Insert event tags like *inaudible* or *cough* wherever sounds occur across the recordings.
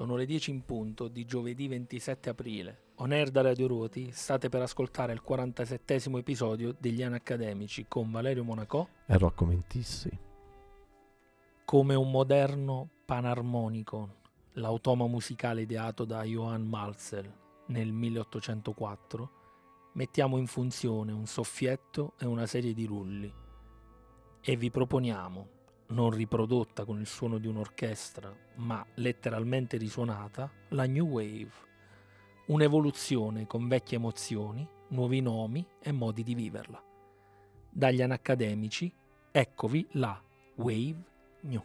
Sono le 10 in punto di giovedì 27 aprile. On air da Radio Ruoti state per ascoltare il 47 episodio degli Anni Accademici con Valerio Monaco e Rocco Mentissi. Come un moderno panarmonico, l'automa musicale ideato da Johann Malzel nel 1804, mettiamo in funzione un soffietto e una serie di rulli e vi proponiamo non riprodotta con il suono di un'orchestra, ma letteralmente risuonata, la New Wave, un'evoluzione con vecchie emozioni, nuovi nomi e modi di viverla. Dagli anacademici, eccovi la Wave New.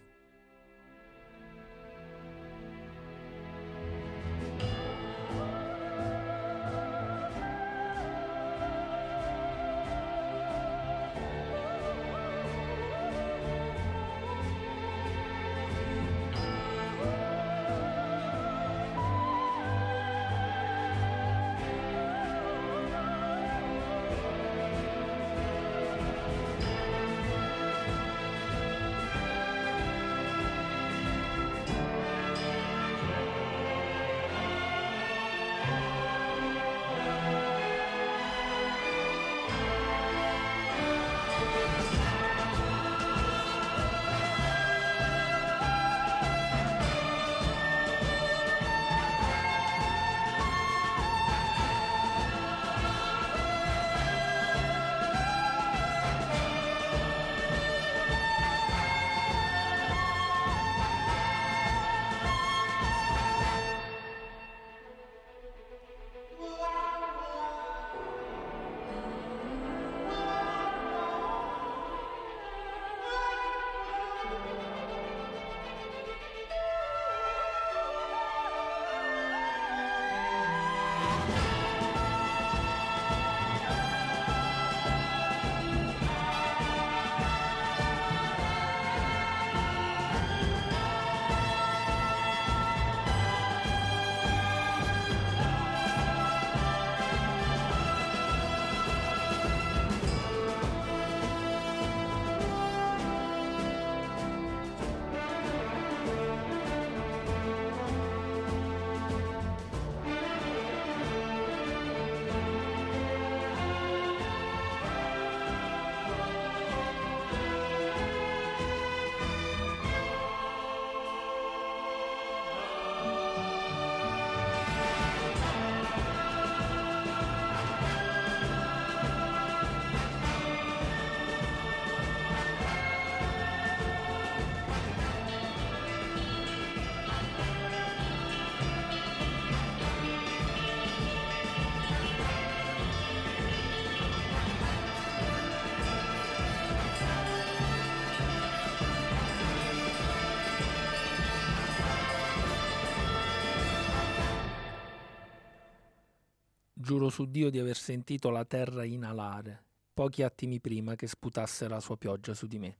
Giuro su Dio di aver sentito la terra inalare, pochi attimi prima che sputasse la sua pioggia su di me.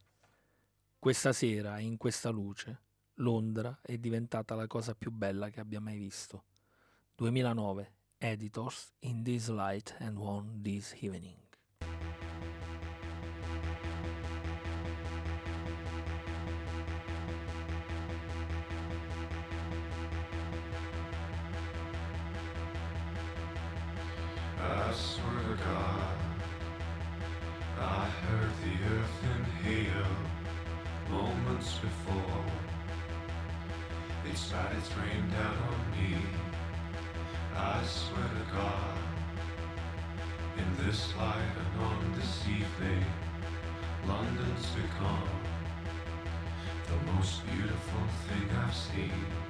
Questa sera, in questa luce, Londra è diventata la cosa più bella che abbia mai visto. 2009 Editors in This Light and One This Evening. I swear to God, I heard the earth inhale moments before. It to rain down on me. I swear to God, in this light and on this evening, London's become the most beautiful thing I've seen.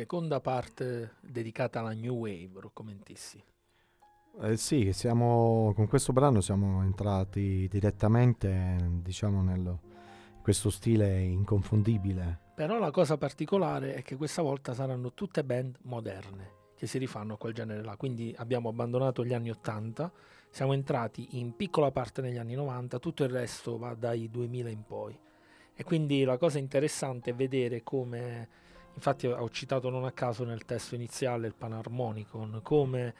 Seconda parte dedicata alla New Wave, Roccomentissi. Eh sì, siamo, con questo brano siamo entrati direttamente, diciamo, in questo stile inconfondibile. Però la cosa particolare è che questa volta saranno tutte band moderne che si rifanno a quel genere là. Quindi abbiamo abbandonato gli anni 80, siamo entrati in piccola parte negli anni 90, tutto il resto va dai 2000 in poi. E quindi la cosa interessante è vedere come, infatti ho citato non a caso nel testo iniziale il panarmonicon, come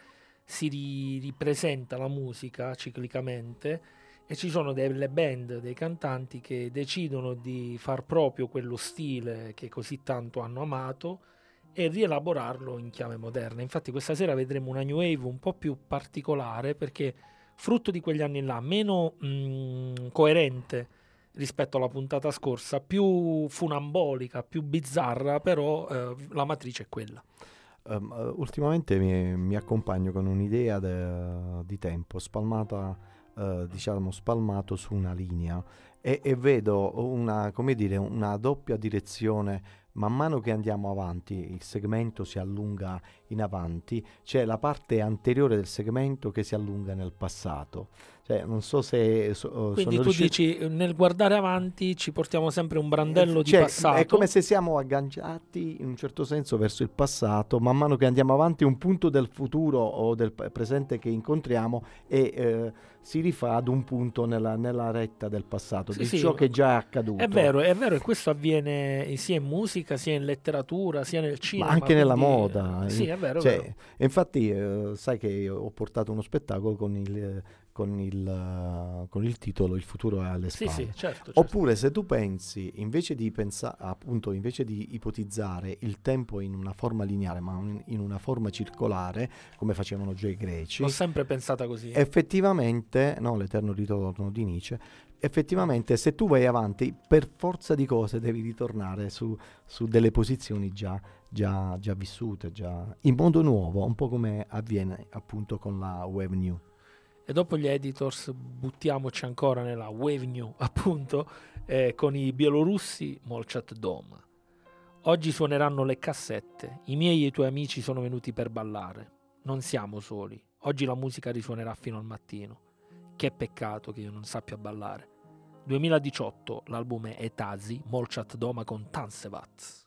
si ri- ripresenta la musica ciclicamente e ci sono delle band, dei cantanti che decidono di far proprio quello stile che così tanto hanno amato e rielaborarlo in chiave moderna. Infatti questa sera vedremo una new wave un po' più particolare perché frutto di quegli anni là, meno mh, mm, coerente rispetto alla puntata scorsa, più funambolica, più bizzarra, però eh, la matrice è quella. Um, ultimamente mi, mi, accompagno con un'idea de, di tempo spalmata, uh, diciamo, spalmato su una linea e, e vedo una, dire, una doppia direzione man mano che andiamo avanti, il segmento si allunga in avanti, c'è la parte anteriore del segmento che si allunga nel passato. Cioè, non so se so, Quindi tu riuscito... dici nel guardare avanti ci portiamo sempre un brandello cioè, di passato. È come se siamo agganciati in un certo senso verso il passato, man mano che andiamo avanti un punto del futuro o del presente che incontriamo e eh, si rifà ad un punto nella, nella retta del passato, sì, di sì, ciò che è già accaduto. È vero, è vero, e questo avviene sia in musica, sia in letteratura, sia nel cinema. Ma anche nella moda. Sì, è vero. Cioè, è vero. Infatti, eh, sai che ho portato uno spettacolo con il con il, con il, titolo Il futuro è alle spalle. Sì, sì, certo, certo. Oppure se tu pensi, invece di, pensa- appunto, invece di ipotizzare il tempo in una forma lineare, ma in una forma circolare, come facevano già i greci. L'ho sempre pensata così. Effettivamente, no, l'eterno ritorno di Nietzsche, effettivamente se tu vai avanti, per forza di cose devi ritornare su, su delle posizioni già, già, già vissute, già in modo nuovo, un po' come avviene appunto con la Web New. E dopo gli editors buttiamoci ancora nella Wave New, *laughs* appunto, eh, con i bielorussi Molchat Dom. Oggi suoneranno le cassette. I miei e i tuoi amici sono venuti per ballare. Non siamo soli. Oggi la musica risuonerà fino al mattino. Che peccato che io non sappia ballare. 2018, l'album è Etasi, Molchat Doma con Tansevats.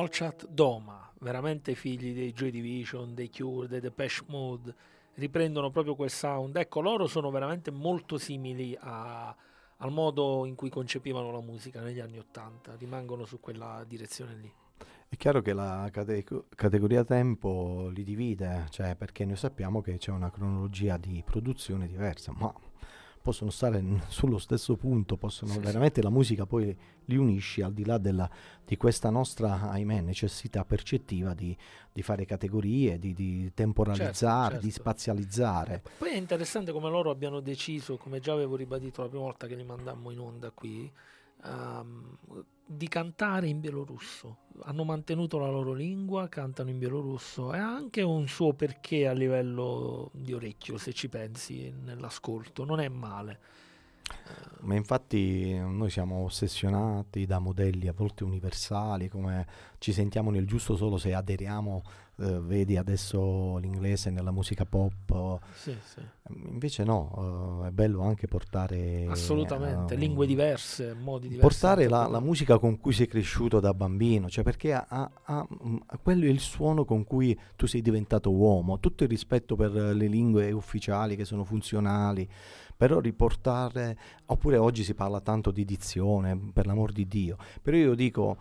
Molchat Doma, veramente figli dei Joy Division, dei Cure, dei Depeche Mode, riprendono proprio quel sound. Ecco, loro sono veramente molto simili a, al modo in cui concepivano la musica negli anni Ottanta, rimangono su quella direzione lì. È chiaro che la cate- categoria tempo li divide, cioè perché noi sappiamo che c'è una cronologia di produzione diversa, ma possono stare sullo stesso punto, possono sì, veramente sì. la musica poi li unisci al di là della, di questa nostra, ahimè, necessità percettiva di, di fare categorie, di, di temporalizzare, certo, certo. di spazializzare. Poi è interessante come loro abbiano deciso, come già avevo ribadito la prima volta che li mandammo in onda qui, um, di cantare in bielorusso. Hanno mantenuto la loro lingua, cantano in bielorusso e ha anche un suo perché a livello di orecchio, se ci pensi, nell'ascolto. Non è male. Ma infatti noi siamo ossessionati da modelli a volte universali, come ci sentiamo nel giusto solo se aderiamo eh, vedi adesso l'inglese nella musica pop. Sì, sì. Invece no, uh, è bello anche portare... Assolutamente, uh, lingue diverse, modi diversi. Portare la, la, musica con cui sei cresciuto da bambino, cioè perché ha, ha, ha, mm, quello è il suono con cui tu sei diventato uomo. Tutto il rispetto per le lingue ufficiali che sono funzionali, però riportare... Oppure oggi si parla tanto di dizione, per l'amor di Dio. Però io dico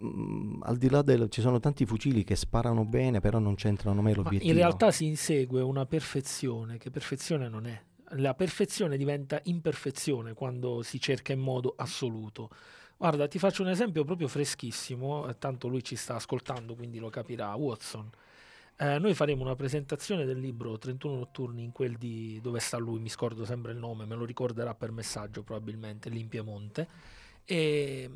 mh, mm, al di là del ci sono tanti fucili che sparano bene, però non c'entrano mai l'obiettivo. Ma in realtà si insegue una perfezione che perfezione non è. La perfezione diventa imperfezione quando si cerca in modo assoluto. Guarda, ti faccio un esempio proprio freschissimo, eh, tanto lui ci sta ascoltando, quindi lo capirà. Watson. Eh, noi faremo una presentazione del libro 31 notturni in quel di dove sta lui, mi scordo sempre il nome, me lo ricorderà per messaggio probabilmente, lì in Piemonte. E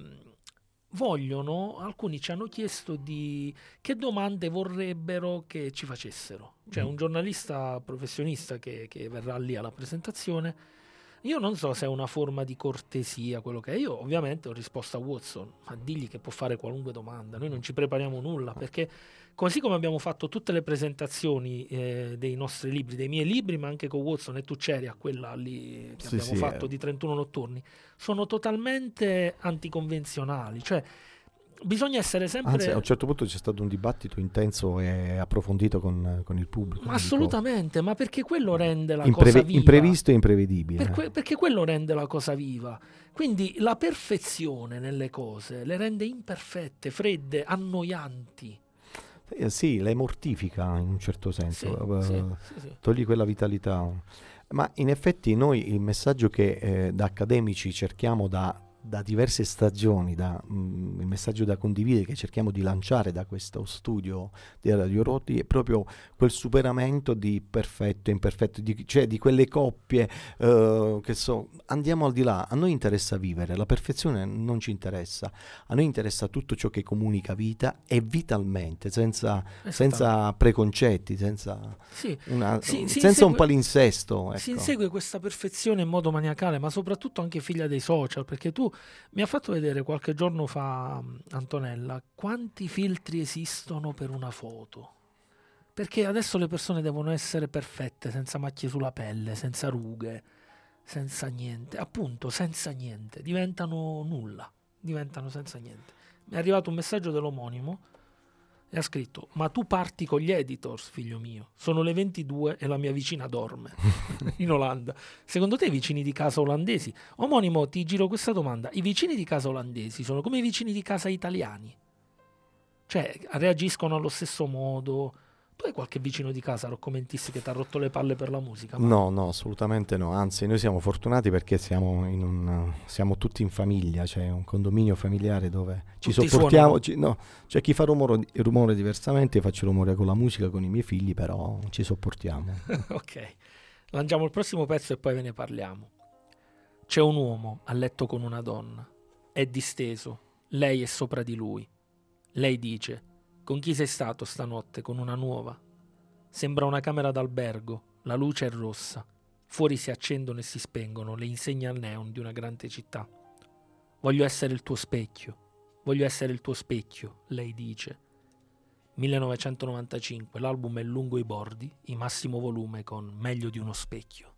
vogliono, alcuni ci hanno chiesto di che domande vorrebbero che ci facessero. Cioè un giornalista professionista che, che, verrà lì alla presentazione. Io non so se è una forma di cortesia quello che è. Io ovviamente ho risposto a Watson, ma digli che può fare qualunque domanda. Noi non ci prepariamo nulla perché Così come abbiamo fatto tutte le presentazioni eh, dei nostri libri, dei miei libri, ma anche con Watson e Tucceri, a quella lì che sì, abbiamo sì, fatto eh. di 31 notturni, sono totalmente anticonvenzionali. Cioè, bisogna essere sempre. Anzi, a un certo punto c'è stato un dibattito intenso e approfondito con, con il pubblico. Ma assolutamente, ma perché quello rende la Impreve- cosa viva. Imprevisto e imprevedibile. Per que- perché quello rende la cosa viva. Quindi la perfezione nelle cose le rende imperfette, fredde, annoianti. Eh, sì, le mortifica in un certo senso, uh, sì, sì, togli quella vitalità. Ma in effetti noi il messaggio che eh, da accademici cerchiamo da da diverse stagioni, da, mh, mm, il messaggio da condividere che cerchiamo di lanciare da questo studio di Radio Rotti è proprio quel superamento di perfetto e imperfetto, di, cioè di quelle coppie uh, che so, andiamo al di là, a noi interessa vivere, la perfezione non ci interessa, a noi interessa tutto ciò che comunica vita e vitalmente, senza, senza preconcetti, senza, sì. una, sì, senza insegue, un palinsesto. Ecco. Si insegue questa perfezione in modo maniacale, ma soprattutto anche figlia dei social, perché tu mi ha fatto vedere qualche giorno fa Antonella quanti filtri esistono per una foto. Perché adesso le persone devono essere perfette, senza macchie sulla pelle, senza rughe, senza niente, appunto senza niente, diventano nulla, diventano senza niente. Mi è arrivato un messaggio dell'omonimo e ha scritto ma tu parti con gli editors figlio mio. Sono le 22 e la mia vicina dorme *laughs* in Olanda. Secondo te i vicini di casa olandesi? Omonimo ti giro questa domanda. I vicini di casa olandesi sono come i vicini di casa italiani. Cioè reagiscono allo stesso modo tu hai qualche vicino di casa, Rocco Mentissi, che ti ha rotto le palle per la musica? Ma... No, no, assolutamente no. Anzi, noi siamo fortunati perché siamo, un, siamo tutti in famiglia, c'è cioè un condominio familiare dove ci tutti sopportiamo. Ci, no, c'è chi fa rumore, rumore diversamente, io faccio rumore con la musica, con i miei figli, però ci sopportiamo. *laughs* ok, lanciamo il prossimo pezzo e poi ve ne parliamo. C'è un uomo a letto con una donna, è disteso, lei è sopra di lui. Lei dice con chi sei stato stanotte con una nuova? Sembra una camera d'albergo, la luce è rossa. Fuori si accendono e si spengono le insegne al neon di una grande città. Voglio essere il tuo specchio, voglio essere il tuo specchio, lei dice. 1995, l'album è lungo i bordi, in massimo volume con Meglio di uno specchio.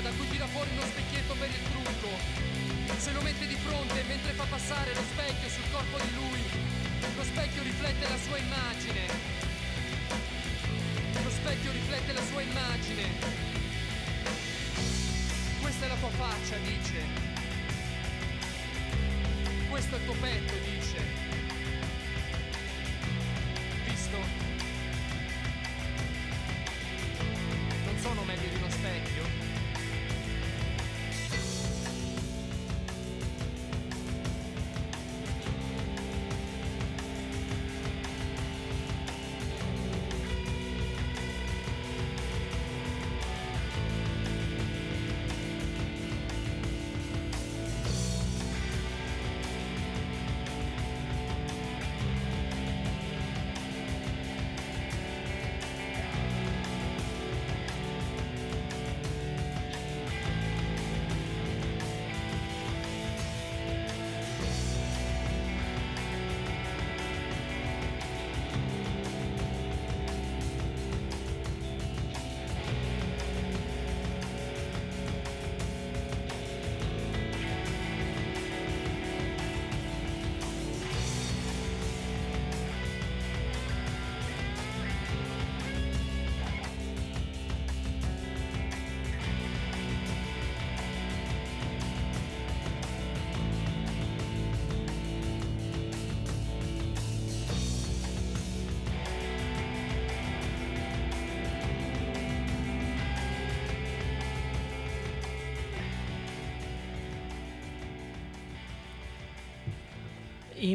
Borsetta da cui tira fuori uno specchietto per il trucco. Se lo mette di fronte mentre fa passare lo specchio sul corpo di lui, lo specchio riflette la sua immagine. Lo specchio riflette la sua immagine. Questa è la tua faccia, dice. Questo è il tuo petto, dice.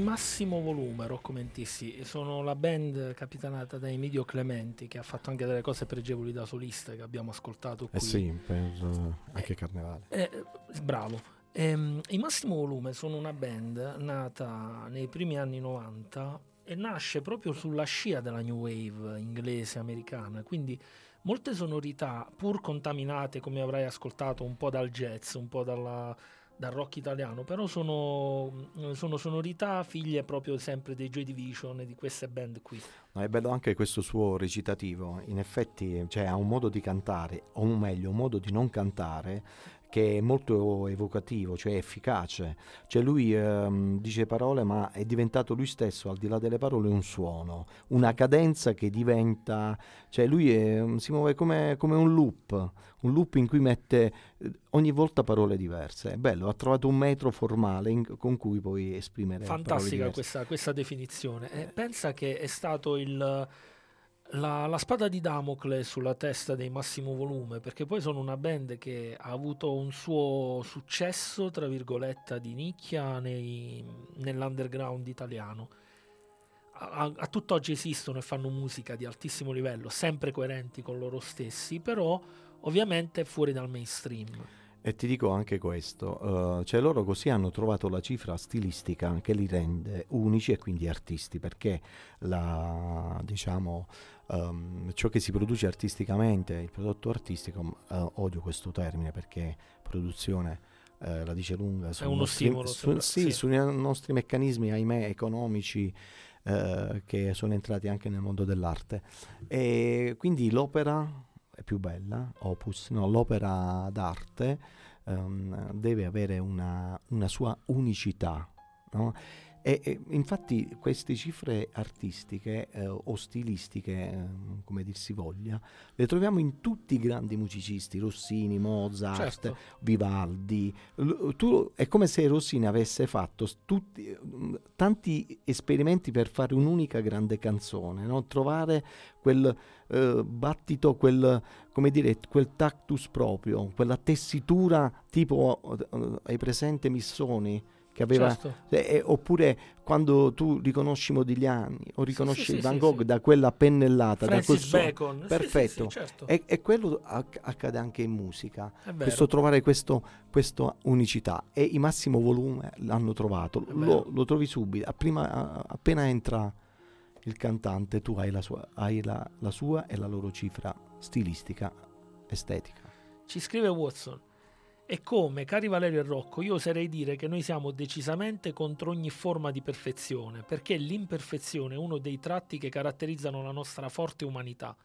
Massimo Volume, Rocco Mentissi, sono la band capitanata da Emidio Clementi che ha fatto anche delle cose pregevoli da solista che abbiamo ascoltato qui. Eh sì, per, anche Carnevale. Eh, bravo. Ehm, I Massimo Volume sono una band nata nei primi anni 90 e nasce proprio sulla scia della new wave inglese americana, quindi molte sonorità pur contaminate come avrai ascoltato un po' dal jazz, un po' dalla- dal rock italiano, però sono, sono sonorità figlie proprio sempre dei Joy Division e di queste band qui. No, è bello anche questo suo recitativo, in effetti cioè, ha un modo di cantare, o meglio un modo di non cantare che è molto evocativo, cioè efficace. Cioè lui ehm, dice parole ma è diventato lui stesso, al di là delle parole, un suono, una cadenza che diventa... Cioè lui è- si muove come, come un loop, un loop in cui mette eh, ogni volta parole diverse. È bello, ha trovato un metro formale in- con cui puoi esprimere Fantastica questa, questa definizione. Eh, pensa che è stato il, la, la spada di Damocle sulla testa dei Massimo Volume, perché poi sono una band che ha avuto un suo successo, tra virgolette, di nicchia nei- nell'underground italiano. A, a- tutt'oggi esistono e fanno musica di altissimo livello, sempre coerenti con loro stessi, però ovviamente fuori dal mainstream. E ti dico anche questo, eh, cioè loro così hanno trovato la cifra stilistica che li rende unici e quindi artisti, perché la, diciamo, ehm, ciò che si produce artisticamente, il prodotto artistico, eh, odio questo termine perché produzione eh, la dice lunga uno nostri- stimolo, su- sì, sì. sui nostri meccanismi, ahimè, economici eh, che sono entrati anche nel mondo dell'arte. E quindi l'opera più bella, opus, no, l'opera d'arte ehm, deve avere una, una sua unicità. No? E, e, infatti queste cifre artistiche eh, o stilistiche, eh, come dir si voglia, le troviamo in tutti i grandi musicisti, Rossini, Mozart, Certo. Vivaldi. L- tu- è come se Rossini avesse fatto tutti, mm, tanti esperimenti per fare un'unica grande canzone, no? trovare quel eh, battito, quel, come dire, quel tactus proprio, quella tessitura tipo, eh, hai presente Missoni? Che aveva, Certo. eh, oppure quando tu riconosci Modigliani o riconosci sì, sì, Van Gogh da quella pennellata, da quel Francis suono. Bacon. Perfetto. certo. E, e quello acc- accade anche in musica, questo trovare questo, questa unicità e i massimo volume l'hanno trovato, lo, lo trovi subito, Prima- a- appena entra il cantante tu hai, la sua, hai la, la sua e la loro cifra stilistica, estetica. Ci scrive Watson. E come, cari Valerio e Rocco, io oserei dire che noi siamo decisamente contro ogni forma di perfezione, perché l'imperfezione è uno dei tratti che caratterizzano la nostra forte umanità.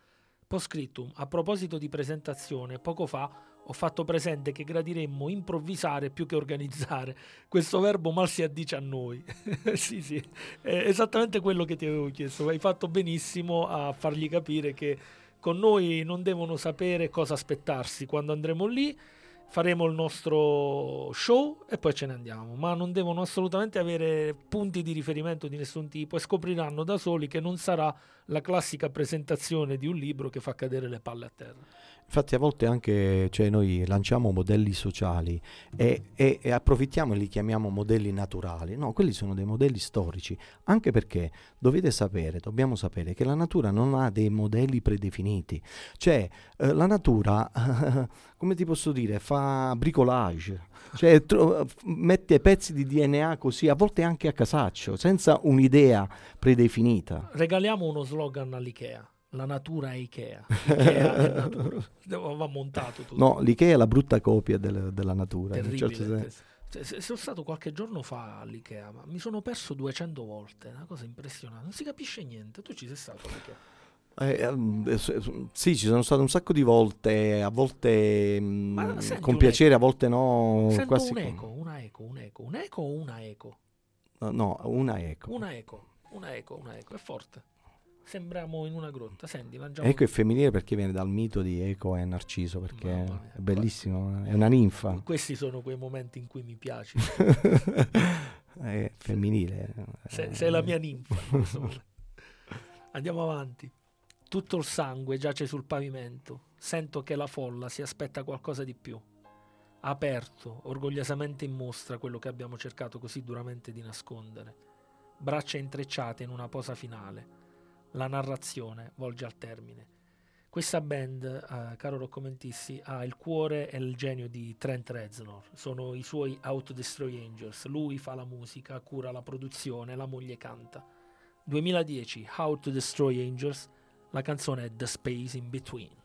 Postscriptum, a proposito di presentazione, poco fa ho fatto presente che gradiremmo improvvisare più che organizzare. Questo verbo mal si addice a noi. *laughs* sì, sì, è esattamente quello che ti avevo chiesto. Hai fatto benissimo a fargli capire che con noi non devono sapere cosa aspettarsi quando andremo lì faremo il nostro show e poi ce ne andiamo, ma non devono assolutamente avere punti di riferimento di nessun tipo e scopriranno da soli che non sarà la classica presentazione di un libro che fa cadere le palle a terra. Infatti a volte anche cioè, noi lanciamo modelli sociali e, e- e approfittiamo e li chiamiamo modelli naturali. No, quelli sono dei modelli storici, anche perché dovete sapere, dobbiamo sapere che la natura non ha dei modelli predefiniti. Cioè eh, la natura, *laughs* come ti posso dire, fa bricolage, cioè tro- mette pezzi di DNA così, a volte anche a casaccio, senza un'idea predefinita. Regaliamo uno slogan all'IKEA. La natura è Ikea. *laughs* Ikea è natura. Va montato tutto. No, l'Ikea è la brutta copia del- della natura. un Terribile. certo se- sono stato qualche giorno fa all'IKEA, ma mi sono perso 200 volte, è una cosa impressionante, non si capisce niente. Tu ci sei stato all'IKEA? Eh, ehm, eh, s- sì, ci sono stato un sacco di volte, a volte mm, Ma senti con piacere, a volte no. Sento quasi un eco, una eco, un eco, un eco o una eco? No, no, una eco. Una eco, una eco, una eco, è forte. Sembriamo in una grotta. Senti, mangiamo. Eco è femminile perché viene dal mito di Eco e Narciso, perché mia. è bellissimo, è una ninfa. Questi sono quei momenti in cui mi piaci. *laughs* è femminile. Sei, sei la mia ninfa. *laughs* Andiamo avanti. Tutto il sangue giace sul pavimento. Sento che la folla si aspetta qualcosa di più. Aperto, orgogliosamente in mostra quello che abbiamo cercato così duramente di nascondere. Braccia intrecciate in una posa finale. La narrazione volge al termine. Questa band, eh, caro Rocco Mentissi, ha il cuore e il genio di Trent Reznor. Sono i suoi Autodestroy Angels. Lui fa la musica, cura la produzione, la moglie canta. 2010, How to Destroy Angels, la canzone è The Space in Between.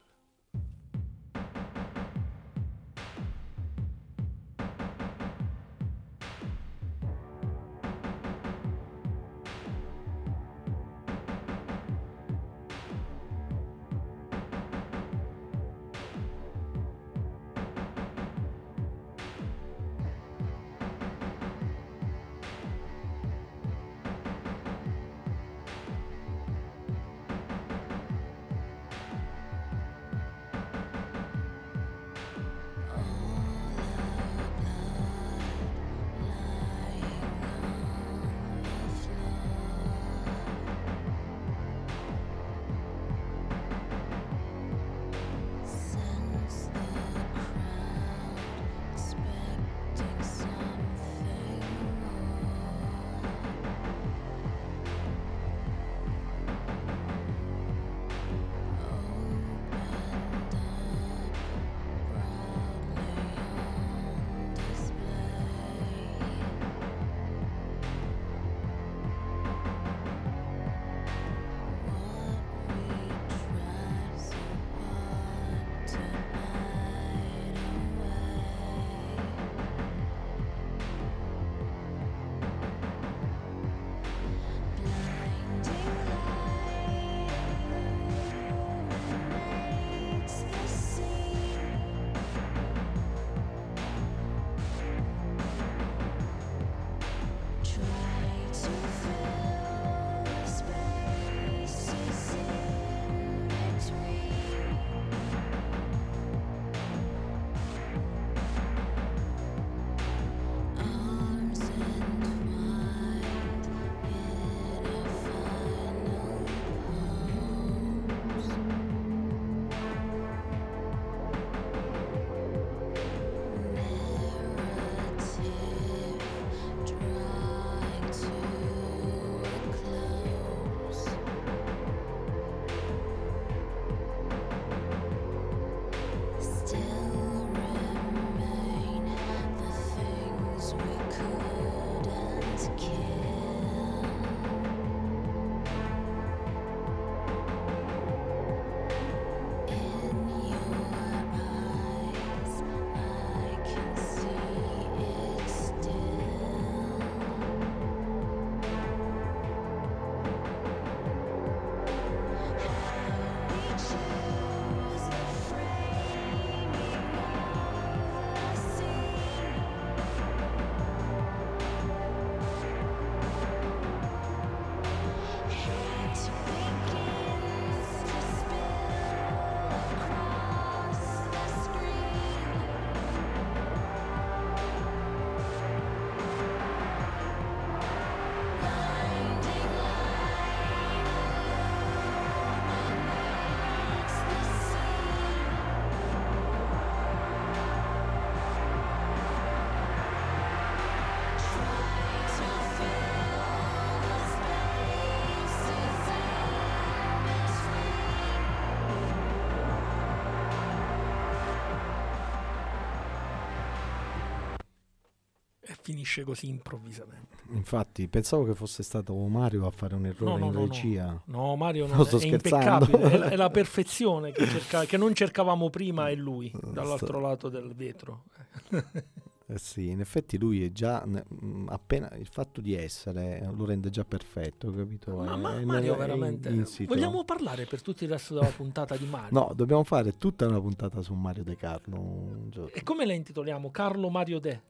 Finisce così improvvisamente. Infatti, pensavo che fosse stato Mario a fare un errore No, no, in no, no. regia. No, Mario non No, è, sto è scherzando. impeccabile, è la, è la *laughs* perfezione che, cerca- che non cercavamo prima è lui, Sto- dall'altro lato del vetro. *laughs* Eh sì, in effetti lui è già mh, appena il fatto di essere eh, lo rende già perfetto, capito? Ma, È- ma è Mario è veramente... insito. Vogliamo parlare per tutto il resto della puntata di Mario? No, dobbiamo fare tutta una puntata su Mario De Carlo. E come la intitoliamo? Carlo Mario De?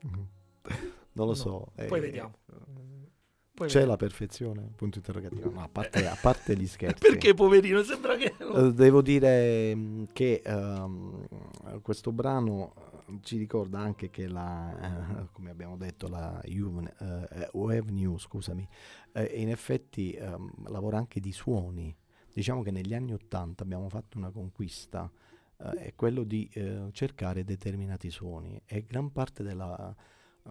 Non lo No, so. poi eh, vediamo. Poi C'è vediamo. la perfezione? Punto interrogativo. No, a parte, a parte gli *laughs* scherzi. Perché poverino? Sembra che... Eh, Devo dire mh, che ehm, questo brano eh, ci ricorda anche che la, eh, come abbiamo detto, la Juve, eh, News, scusami, eh, in effetti ehm, lavora anche di suoni. Diciamo che negli anni Ottanta abbiamo fatto una conquista, eh, è quello di eh, cercare determinati suoni e gran parte della,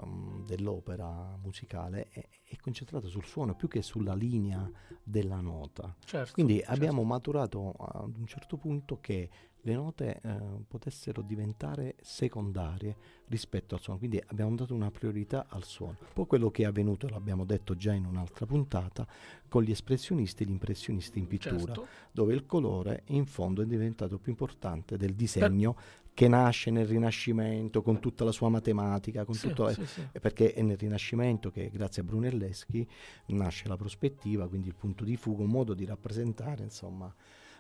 ehm, dell'opera musicale è, è concentrata sul suono più che sulla linea della nota. Certo, Quindi certo. abbiamo maturato ad un certo punto che le note eh, potessero diventare secondarie rispetto al suono, quindi abbiamo dato una priorità al suono. Poi quello che è avvenuto, l'abbiamo detto già in un'altra puntata, con gli espressionisti e gli impressionisti in pittura, Certo. dove il colore in fondo è diventato più importante del disegno che nasce nel Rinascimento con tutta la sua matematica, con Sì, tutto sì, sì. perché è nel Rinascimento che grazie a Brunelleschi nasce la prospettiva, quindi il punto di fuga, un modo di rappresentare insomma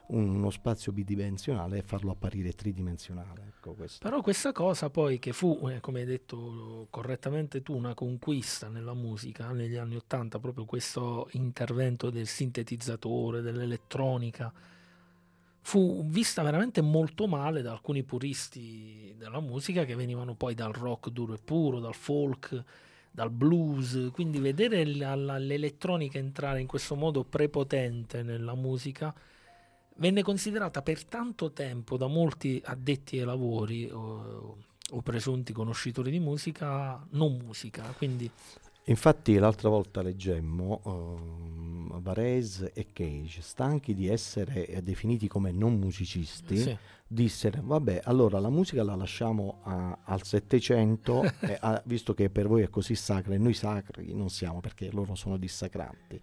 un- uno spazio bidimensionale e farlo apparire tridimensionale. Ecco questo. Però questa cosa poi che fu, eh, come hai detto correttamente tu, una conquista nella musica negli anni Ottanta, proprio questo intervento del sintetizzatore, dell'elettronica, fu vista veramente molto male da alcuni puristi della musica che venivano poi dal rock duro e puro, dal folk, dal blues, quindi vedere l'elettronica entrare in questo modo prepotente nella musica venne considerata per tanto tempo da molti addetti ai lavori o, o presunti conoscitori di musica non musica, quindi Infatti l'altra volta leggemmo ehm, Varese e Cage, stanchi di essere eh, definiti come non musicisti, sì, dissero vabbè allora la musica la lasciamo a- al Settecento *laughs* e a- visto che per voi è così sacra e noi sacri non siamo perché loro sono dissacranti.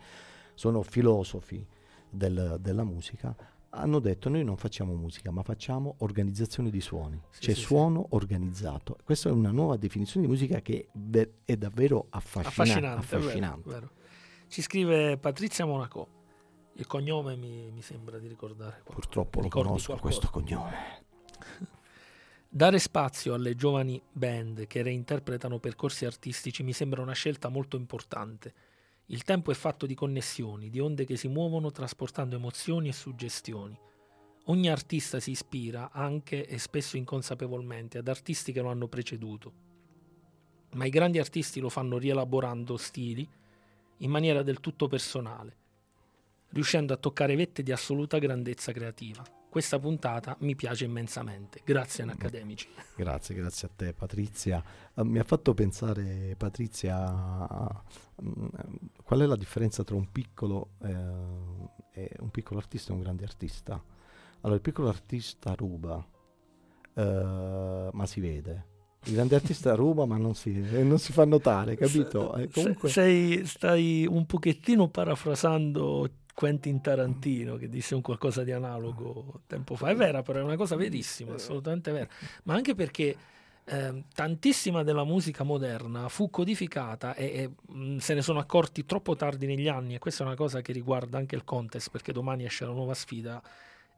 Sono filosofi del- della musica hanno detto noi non facciamo musica ma facciamo organizzazione di suoni Sì, c'è sì, sì. suono organizzato questa è una nuova definizione di musica che è davvero affascinante, affascinante, è vero, affascinante. vero. Ci scrive Patrizia Monaco. Il cognome mi, mi sembra di ricordare. qua. purtroppo lo Ricordi conosco qualcosa? questo cognome *laughs* Dare spazio alle giovani band che reinterpretano percorsi artistici mi sembra una scelta molto importante. Il tempo è fatto di connessioni, di onde che si muovono trasportando emozioni e suggestioni. Ogni artista si ispira, anche e spesso inconsapevolmente, ad artisti che lo hanno preceduto. Ma i grandi artisti lo fanno rielaborando stili in maniera del tutto personale, riuscendo a toccare vette di assoluta grandezza creativa. Questa puntata mi piace immensamente. Grazie, Accademici. *laughs* Grazie, grazie a te Patrizia. Eh, mi ha fatto pensare Patrizia mm, qual è la differenza tra un piccolo, e un piccolo artista e un grande artista. Allora, il piccolo artista ruba, eh, ma si vede. Il grande artista *laughs* ruba ma non si, non si fa notare, capito? Eh, comunque, Se- sei- stai un pochettino parafrasando Quentin Tarantino che disse un qualcosa di analogo tempo fa. È vera, però è una cosa verissima, assolutamente vera. Ma anche perché ehm, tantissima della musica moderna fu codificata e, e, mh, se ne sono accorti troppo tardi negli anni e questa è una cosa che riguarda anche il contest perché domani esce la nuova sfida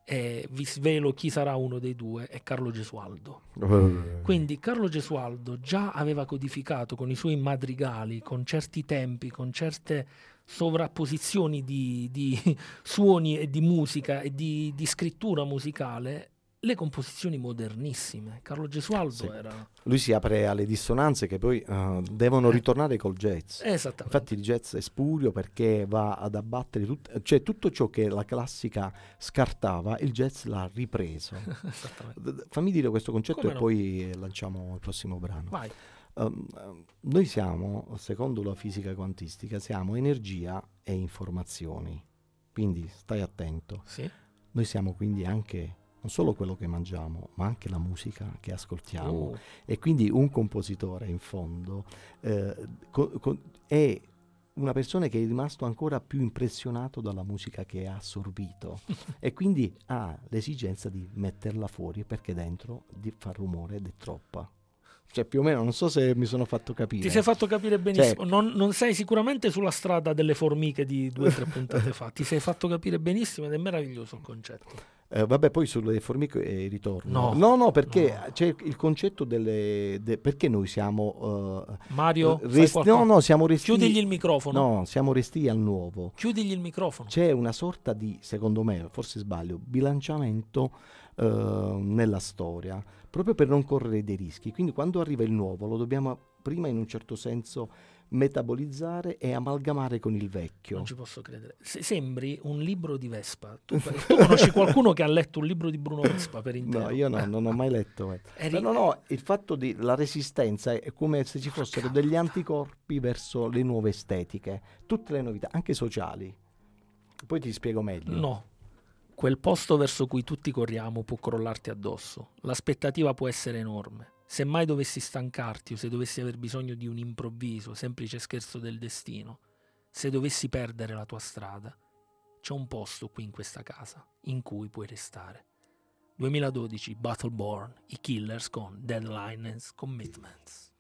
e vi svelo chi sarà uno dei due, è Carlo Gesualdo. eh, *laughs* Quindi Carlo Gesualdo già aveva codificato con i suoi madrigali, con certi tempi, con certe sovrapposizioni di, di *laughs* suoni e di musica e di, di scrittura musicale, le composizioni modernissime. Carlo Gesualdo Sì. era... lui si apre alle dissonanze che poi eh, devono ritornare col jazz. Esattamente. Infatti il jazz è spurio perché va ad abbattere tut- cioè tutto ciò che la classica scartava, il jazz l'ha ripreso. *laughs* Fammi dire questo concetto Come e no? poi eh, lanciamo il prossimo brano. Vai. Um, um, noi siamo, secondo la fisica quantistica, siamo energia e informazioni. Quindi stai attento. Sì. Noi siamo quindi anche non solo quello che mangiamo, ma anche la musica che ascoltiamo. Oh, E quindi un compositore in fondo eh, co- co- è una persona che è rimasto ancora più impressionato dalla musica che ha assorbito *laughs* e quindi ha l'esigenza di metterla fuori perché dentro di far rumore ed è troppa. Cioè più o meno, non so se mi sono fatto capire. Ti sei fatto capire benissimo. Cioè- Non, non sei sicuramente sulla strada delle formiche di due o tre *laughs* puntate fa. Ti sei fatto capire benissimo ed è meraviglioso il concetto. Eh, vabbè, poi sulle formiche eh, ritorno. No, no, perché no. c'è il concetto delle... de- perché noi siamo... eh, Mario, fai resti- no, no, siamo resti... chiudigli il microfono. No, siamo resti al nuovo. Chiudigli il microfono. C'è una sorta di, secondo me, forse sbaglio, bilanciamento eh, nella storia, proprio per non correre dei rischi. Quindi quando arriva il nuovo lo dobbiamo prima in un certo senso metabolizzare e amalgamare con il vecchio. Non ci posso credere. Se- sembri un libro di Vespa. *laughs* Tu, tu conosci qualcuno che ha letto un libro di Bruno Vespa per intero? No, io no, non ho mai letto. eh. Eri- Però no, il fatto della resistenza è come se ci fossero degli anticorpi verso le nuove estetiche, tutte le novità, anche sociali. Poi ti spiego meglio. No. Quel posto verso cui tutti corriamo può crollarti addosso. L'aspettativa può essere enorme. Se mai dovessi stancarti o se dovessi aver bisogno di un improvviso, semplice scherzo del destino, se dovessi perdere la tua strada, c'è un posto qui in questa casa in cui puoi restare. 2012 Battleborn, i Killers con Deadline and Commitments.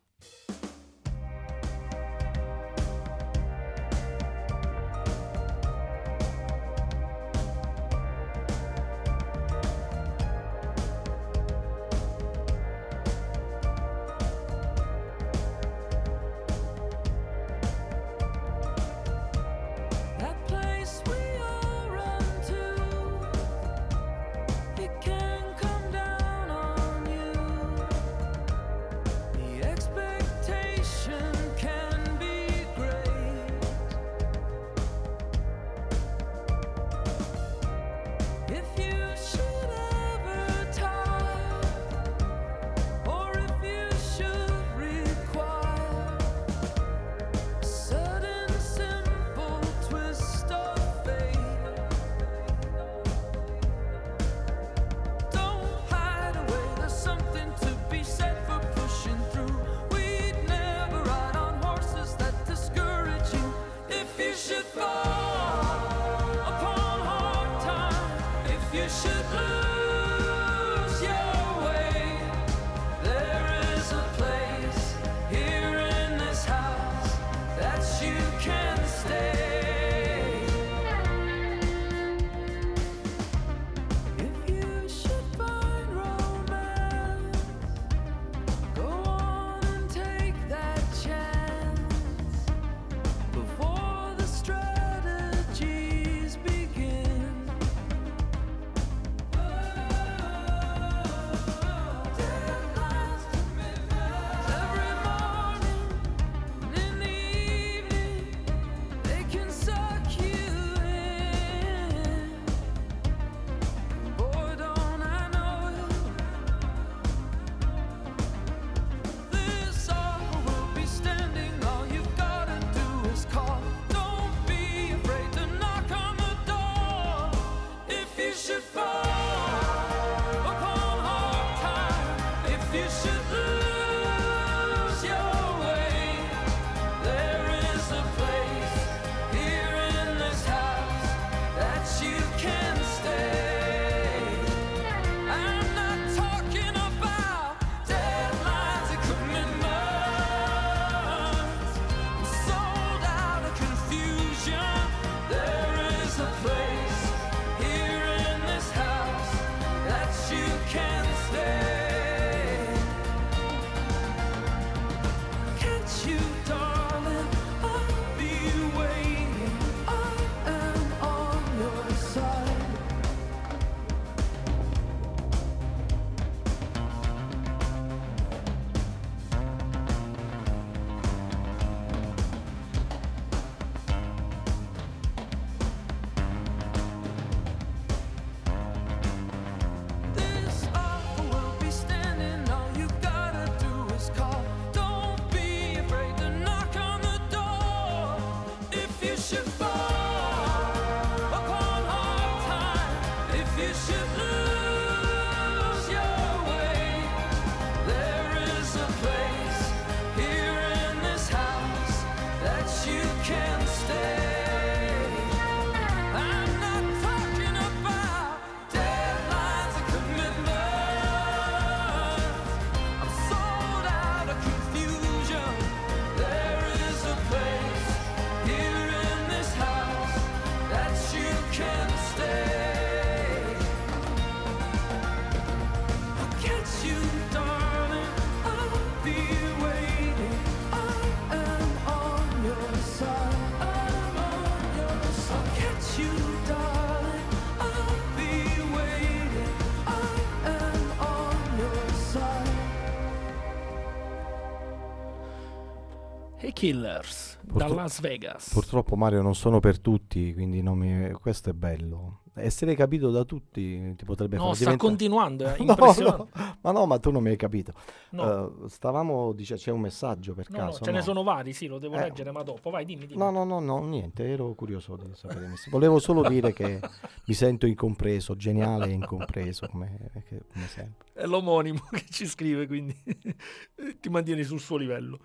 Killers da Purtro- Las Vegas. Purtroppo Mario non sono per tutti, quindi non mi- questo è bello. Essere capito da tutti ti potrebbe no, far sta continuando, è *laughs* No, impressionante. no, ma no, ma tu non mi hai capito. No, Eh, stavamo, dice, c'è un messaggio per no, no, caso? ce ne no? sono vari, sì, lo devo Eh. leggere, ma dopo, vai, dimmi, dimmi. No, no, no, no, niente, ero curioso di sapere. Volevo solo dire che mi sento incompreso, geniale e incompreso, come, come sempre. È l'omonimo *laughs* che ci scrive, quindi *laughs* ti mantieni sul suo livello.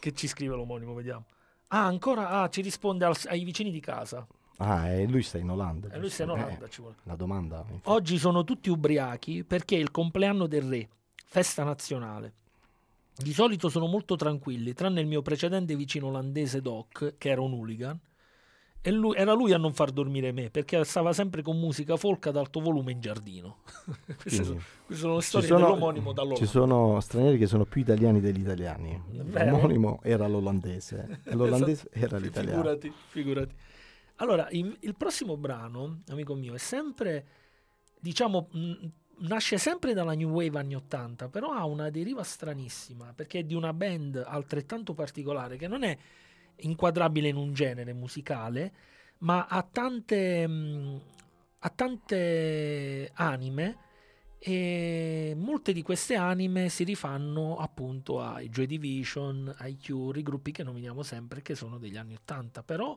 Che ci scrive l'omonimo, vediamo. Ah, ancora, ah, ci risponde al- ai vicini di casa. Ah, e lui sta in Olanda. E lui se no, giusto? guarda, ci vuole. Eh, la domanda... infatti. Oggi sono tutti ubriachi perché è il compleanno del re, festa nazionale. Di solito sono molto tranquilli, tranne il mio precedente vicino olandese Doc, che era un hooligan. E lui- era lui a non far dormire me, perché stava sempre con musica folk ad alto volume in giardino. *laughs* queste, sono, queste sono le storie sono- dell'omonimo dall'Olanda. Ci sono stranieri che sono più italiani degli italiani. Vero? L'omonimo era l'olandese *laughs* e l'olandese era Esatto. l'italiano. Figurati, figurati. Allora, il, il prossimo brano, amico mio, è sempre, diciamo, mh, nasce sempre dalla New Wave anni 80, però ha una deriva stranissima, perché è di una band altrettanto particolare, che non è inquadrabile in un genere musicale, ma ha tante, mh, ha tante anime e molte di queste anime si rifanno appunto ai Joy Division, ai Cure, i gruppi che nominiamo sempre che sono degli anni 80, però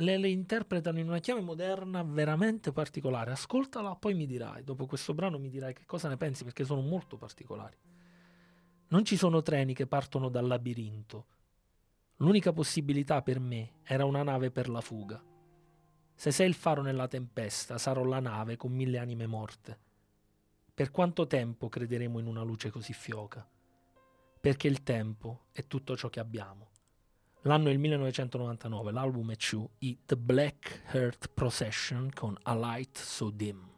le, le interpretano in una chiave moderna veramente particolare. Ascoltala, poi mi dirai, dopo questo brano mi dirai che cosa ne pensi perché sono molto particolari. Non ci sono treni che partono dal labirinto. L'unica possibilità per me era una nave per la fuga. Se sei il faro nella tempesta, sarò la nave con mille anime morte. Per quanto tempo crederemo in una luce così fioca? Perché il tempo è tutto ciò che abbiamo. L'anno è il 1999, l'album è Chu, i The Black Heart Procession con A Light So Dim.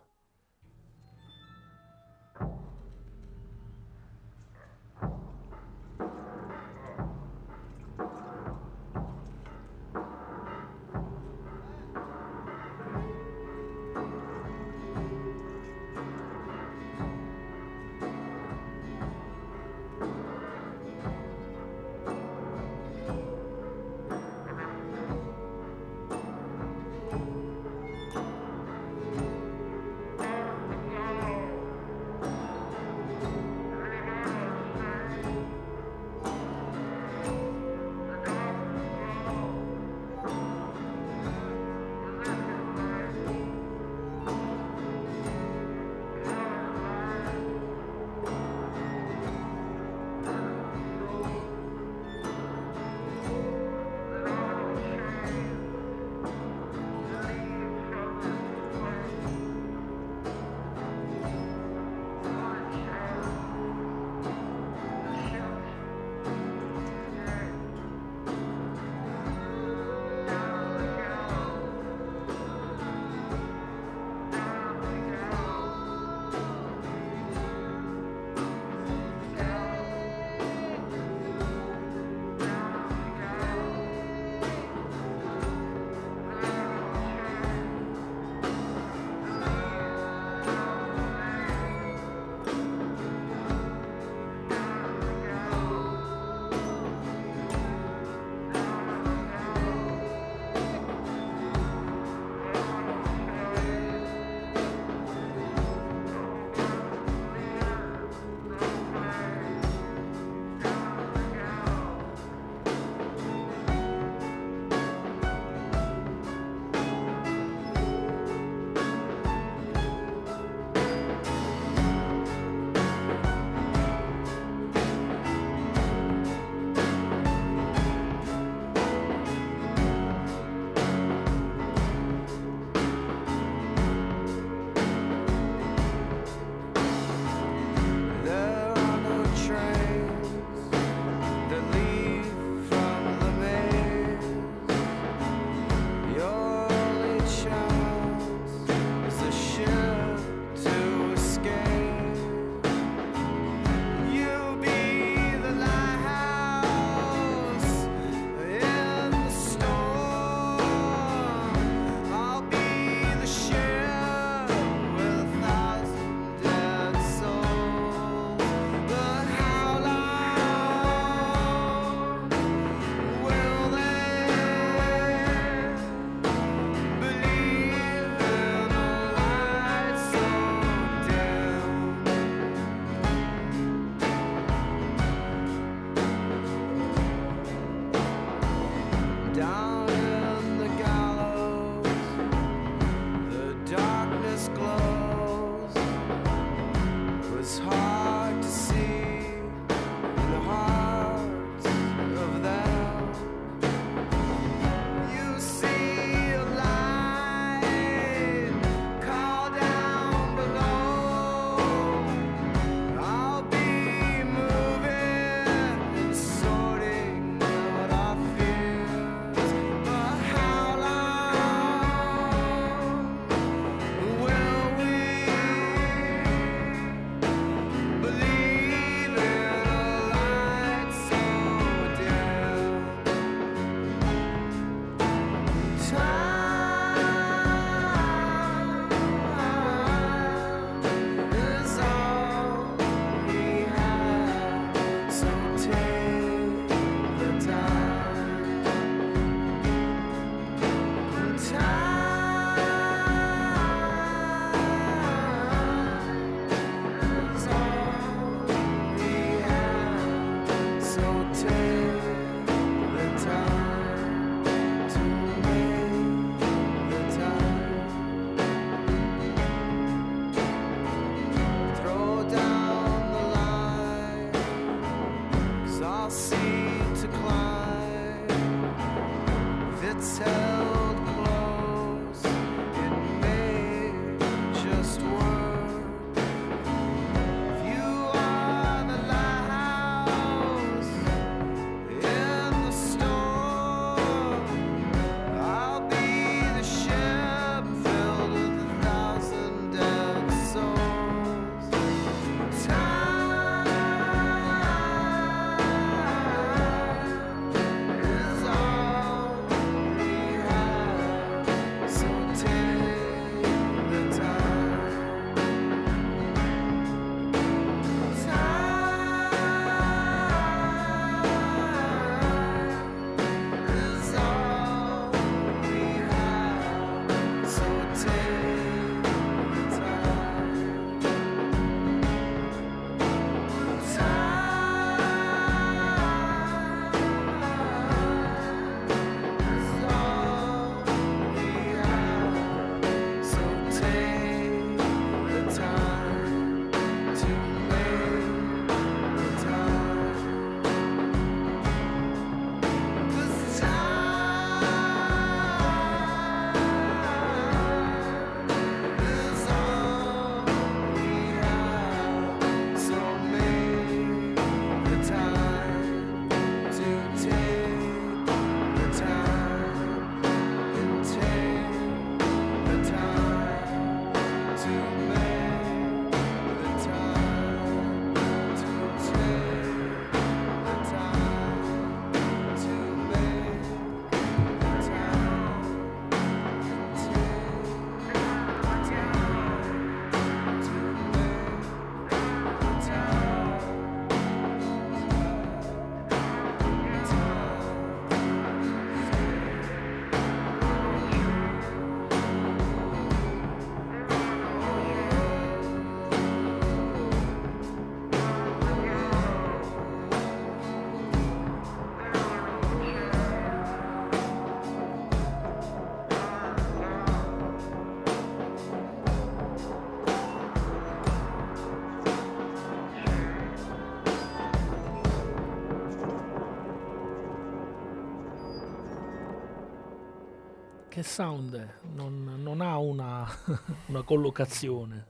Sound è? Non, non ha una, *laughs* una collocazione.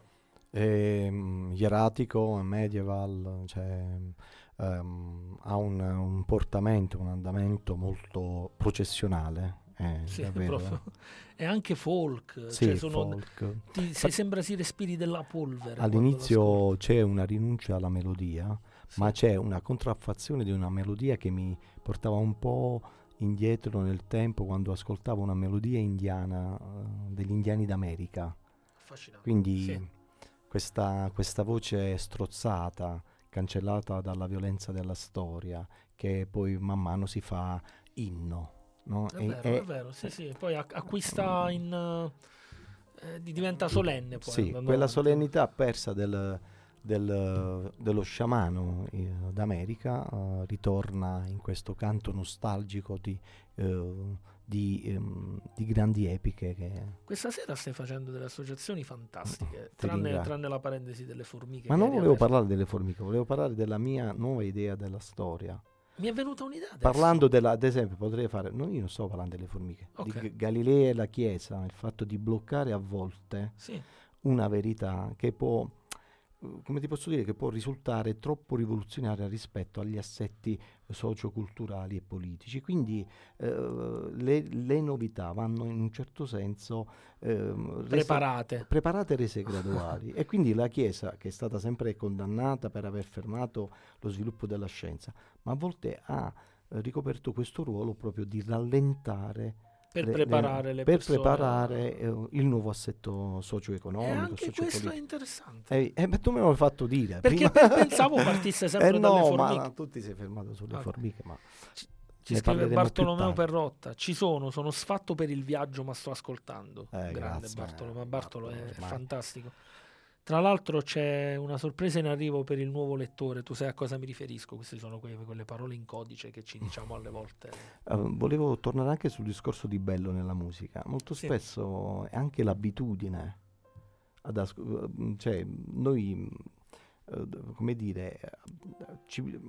Ehm, ieratico, medieval, cioè, ehm, ha un, un portamento, un andamento molto processionale. eh, Sì, davvero. proprio. *laughs* E anche folk. Sì, cioè sono- folk. ti- se sembra si respiri della polvere. All'inizio c'è una rinuncia alla melodia, ascolti. ma Sì. c'è una contraffazione di una melodia che mi portava un po' indietro nel tempo quando ascoltavo una melodia indiana eh, degli indiani d'America. Affascinante. Quindi Sì. questa, questa voce strozzata, cancellata dalla violenza della storia, che poi man mano si fa inno. no? È E- vero, e- è vero, sì, sì. Poi ac- acquista in... eh, di- diventa solenne poi. Sì, quella avanti. solennità persa del, del- dello sciamano eh, d'America eh, ritorna in questo canto nostalgico di, eh, di, ehm, di grandi epiche che... Questa sera stai facendo delle associazioni fantastiche, Ti tranne, tranne la parentesi delle formiche. Ma non volevo riaperto. parlare delle formiche, volevo parlare della mia nuova idea della storia. Mi è venuta un'idea adesso. Parlando della, ad esempio, potrei fare, no, io non sto parlando delle formiche, di Ok. G- Galileo e la Chiesa, il fatto di bloccare a volte Sì, una verità che può, come ti posso dire, che può risultare troppo rivoluzionaria rispetto agli assetti socioculturali e politici. Quindi eh, le, le novità vanno in un certo senso ehm, rese- preparate. preparate e rese *laughs* graduali e quindi la Chiesa che è stata sempre condannata per aver fermato lo sviluppo della scienza ma a volte ha eh, ricoperto questo ruolo proprio di rallentare Per le- le- preparare le per persone. preparare eh, il nuovo assetto E socio-economico anche questo è interessante. eh, eh, ma tu me l'hai fatto dire Perché prima. pe- pensavo partisse *laughs* sempre eh dalle no, ma tu ti sei fermato sulle Vabbè. formiche ma Ci scrive Bartolomeo. Perrotta. Ci sono, sono sfatto per il viaggio, ma sto ascoltando. Eh, Grande grazie, Bartolomeo. eh, Bartolo è, Bartolo, è fantastico. Tra l'altro c'è una sorpresa in arrivo per il nuovo lettore. Tu sai a cosa mi riferisco? Queste sono que- quelle parole in codice che ci diciamo alle volte. Eh, volevo tornare anche sul discorso di bello nella musica. Molto Sì. spesso è anche l'abitudine. Ad asco- cioè, noi, d- come dire, ci-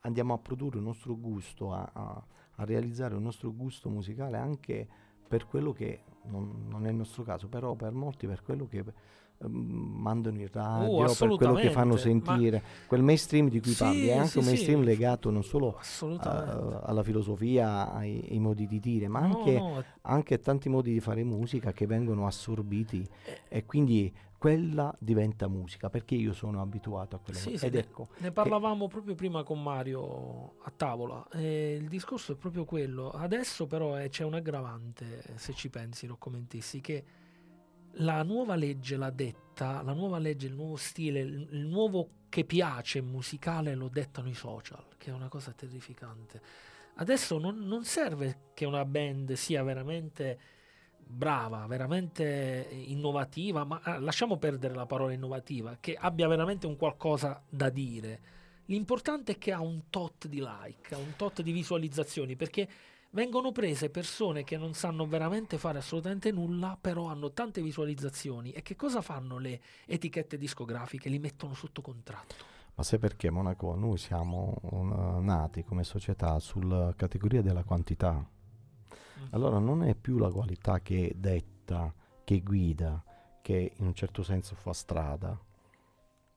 andiamo a produrre il nostro gusto, a, a- a realizzare il nostro gusto musicale anche per quello che non, non è il nostro caso, però per molti per quello che mandano in radio, per quello che fanno Uh, assolutamente, ma- sentire, quel mainstream di cui Sì, parli, è anche sì, un mainstream sì. legato non solo a- alla filosofia, ai, ai modi di dire, ma No, anche, no, anche a tanti modi di fare musica che vengono assorbiti Eh. e quindi quella diventa musica perché io sono abituato a quella Sì, musica. ed ne- ecco, Ne parlavamo proprio prima con Mario a tavola. e il discorso è proprio quello. Adesso però eh, c'è un aggravante, eh, se ci pensi, lo commentissi, che la nuova legge l'ha detta, la nuova legge, il nuovo stile, il, il nuovo che piace musicale lo dettano i social, che è una cosa terrificante. Adesso non, non serve che una band sia veramente brava, veramente innovativa, ma ah, lasciamo perdere la parola innovativa, che abbia veramente un qualcosa da dire. L'importante è che ha un tot di like, ha un tot di visualizzazioni, perché vengono prese persone che non sanno veramente fare assolutamente nulla, però hanno tante visualizzazioni. E che cosa fanno le etichette discografiche? Li mettono sotto contratto. ma sai perché Monaco? Noi siamo un- nati come società sulla categoria della quantità. Allora non è più la qualità che detta, che guida, che in un certo senso fa strada.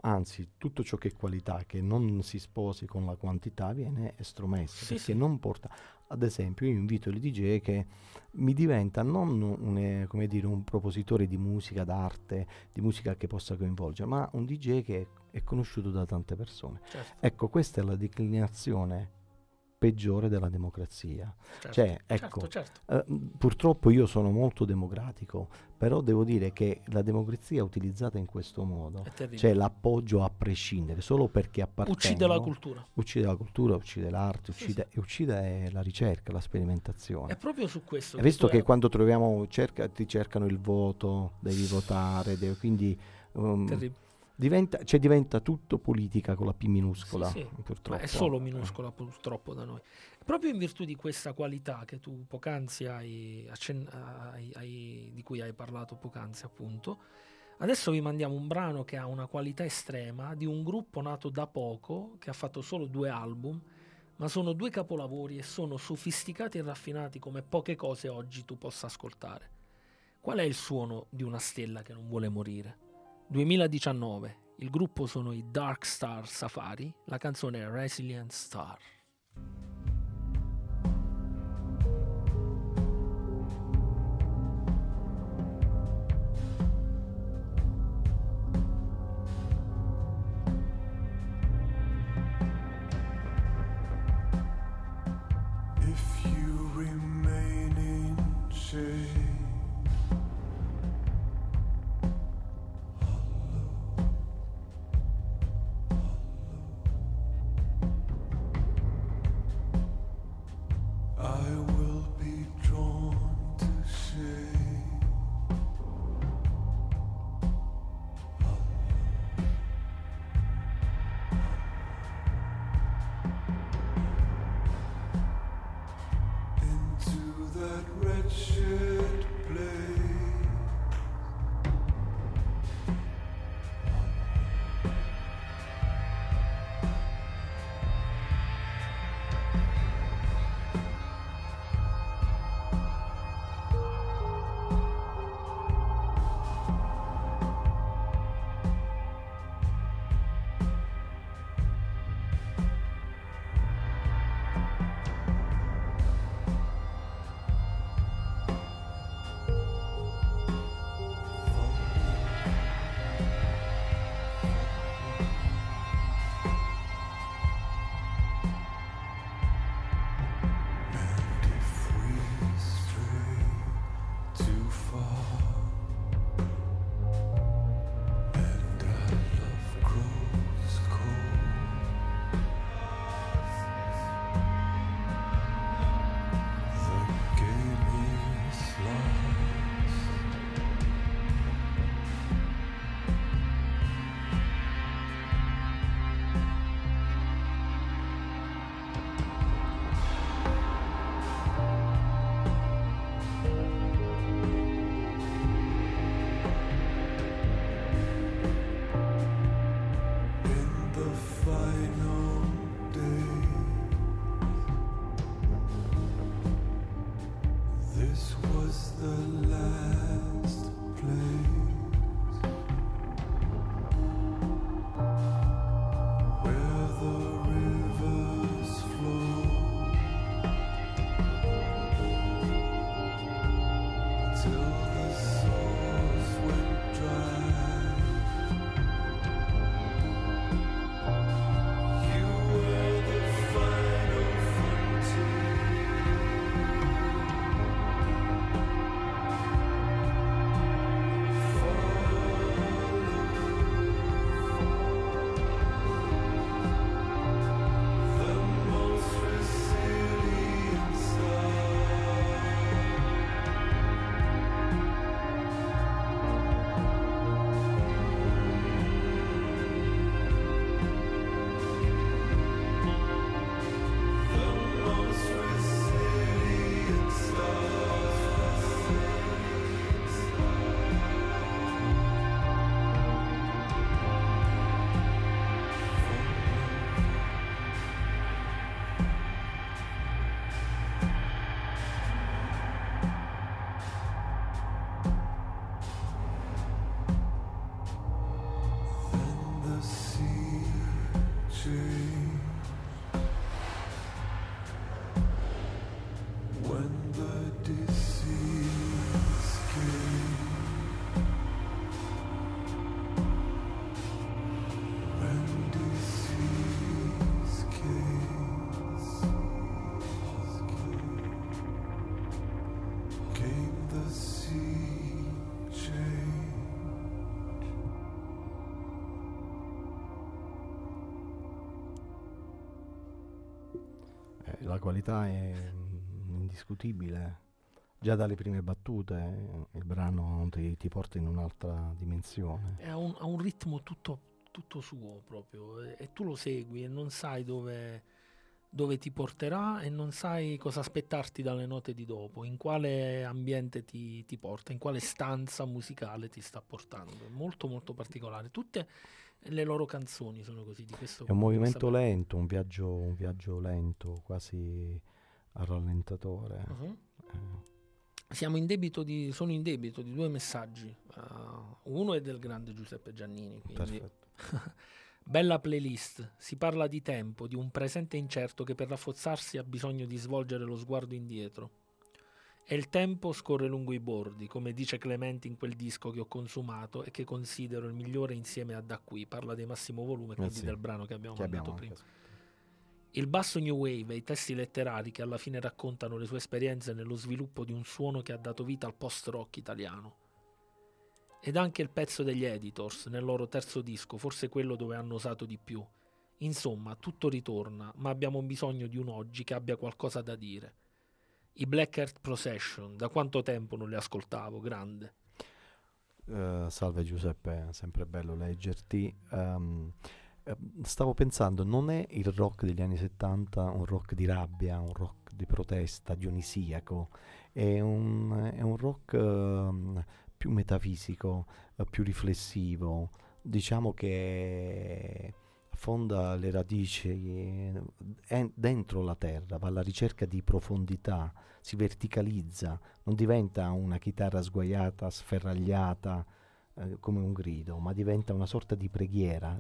Anzi, tutto ciò che è qualità, che non si sposi con la quantità, viene estromesso. Sì, perché sì. non porta... Ad esempio, io invito il DJ che mi diventa non un, eh, come dire, un propositore di musica d'arte, di musica che possa coinvolgere, ma un DJ che è conosciuto da tante persone. Certo, Ecco, questa è la declinazione peggiore della democrazia. certo, Cioè, ecco, certo, certo. eh, purtroppo io sono molto democratico, però devo dire che la democrazia utilizzata in questo modo, È cioè l'appoggio a prescindere, solo perché appartengo, Uccide la cultura. uccide la cultura, uccide l'arte, Sì, uccide, e uccide eh, la ricerca, la sperimentazione. È proprio su questo. Hai visto che hai- quando troviamo, cerca, ti cercano il voto, devi votare, devi- quindi um, terribile. Diventa, cioè diventa tutto politica con la P minuscola, Sì, sì. purtroppo. Ma è solo minuscola purtroppo da noi. Proprio in virtù di questa qualità che tu poc'anzi hai, accen- hai- hai- di cui hai parlato poc'anzi appunto, adesso vi mandiamo un brano che ha una qualità estrema di un gruppo nato da poco, che ha fatto solo due album, ma sono due capolavori e sono sofisticati e raffinati come poche cose oggi tu possa ascoltare. Qual è il suono di una stella che non vuole morire? 2019, il gruppo sono i Dark Star Safari, la canzone è Resilient Star. If you remain in shade, la qualità è indiscutibile. Già dalle prime battute eh, il brano ti, ti porta in un'altra dimensione. Ha un, ha un ritmo tutto, tutto suo proprio e, e tu lo segui e non sai dove, dove ti porterà e non sai cosa aspettarti dalle note di dopo, in quale ambiente ti, ti porta, in quale stanza musicale ti sta portando. È molto molto particolare. Tutte le loro canzoni sono così di questo È un movimento lento, un viaggio, un viaggio lento, quasi a rallentatore. Mhm. Eh, Siamo in debito di, sono in debito di due messaggi. Uh, uno è del grande Giuseppe Giannini. *laughs* Bella playlist, si parla di tempo, di un presente incerto che per rafforzarsi ha bisogno di svolgere lo sguardo indietro. E il tempo scorre lungo i bordi, come dice Clementi in quel disco che ho consumato e che considero il migliore insieme a Da qui. Parla di massimo volume, quindi sì. del brano che abbiamo abbiamo prima. Il basso new wave e i testi letterari che alla fine raccontano le sue esperienze nello sviluppo di un suono che ha dato vita al post-rock italiano. Ed anche il pezzo degli Editors nel loro terzo disco, forse quello dove hanno usato di più. Insomma, tutto ritorna, ma abbiamo bisogno di un oggi che abbia qualcosa da dire. I Black Earth Procession, da quanto tempo non li ascoltavo, grande. Eh, salve Giuseppe, sempre bello leggerti. Eh, stavo pensando, non è il rock degli anni 70 un rock di rabbia, un rock di protesta, dionisiaco, è un, è un rock ehm, più metafisico, eh, più riflessivo, diciamo che affonda le radici dentro la terra, va alla ricerca di profondità, si verticalizza, non diventa una chitarra sguaiata, sferragliata eh, come un grido, ma diventa una sorta di preghiera,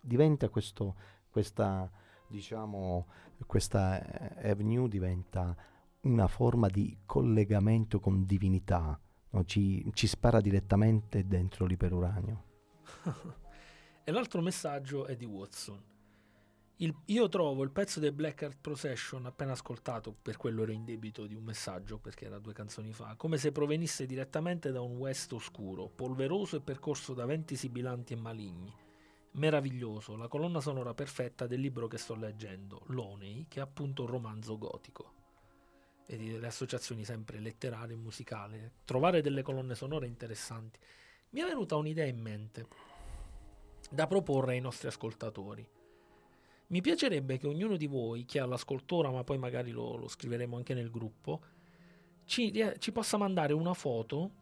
diventa questo, questa, diciamo, questa eh, avenue diventa una forma di collegamento con divinità, no? ci, ci spara direttamente dentro l'iperuranio. *laughs* E l'altro messaggio è di Watson. Il- io trovo il pezzo del Black Earth Procession appena ascoltato, per quello ero in debito di un messaggio perché era due canzoni fa, come se provenisse direttamente da un West oscuro, polveroso e percorso da venti sibilanti e maligni. Meraviglioso, la colonna sonora perfetta del libro che sto leggendo, Loney, che è appunto un romanzo gotico. Vedi le associazioni sempre letterarie e musicali. Trovare delle colonne sonore interessanti. Mi è venuta un'idea in mente da proporre ai nostri ascoltatori. Mi piacerebbe che ognuno di voi, chi ha l'ascoltora, ma poi magari lo, lo scriveremo anche nel gruppo, ci, ci possa mandare una foto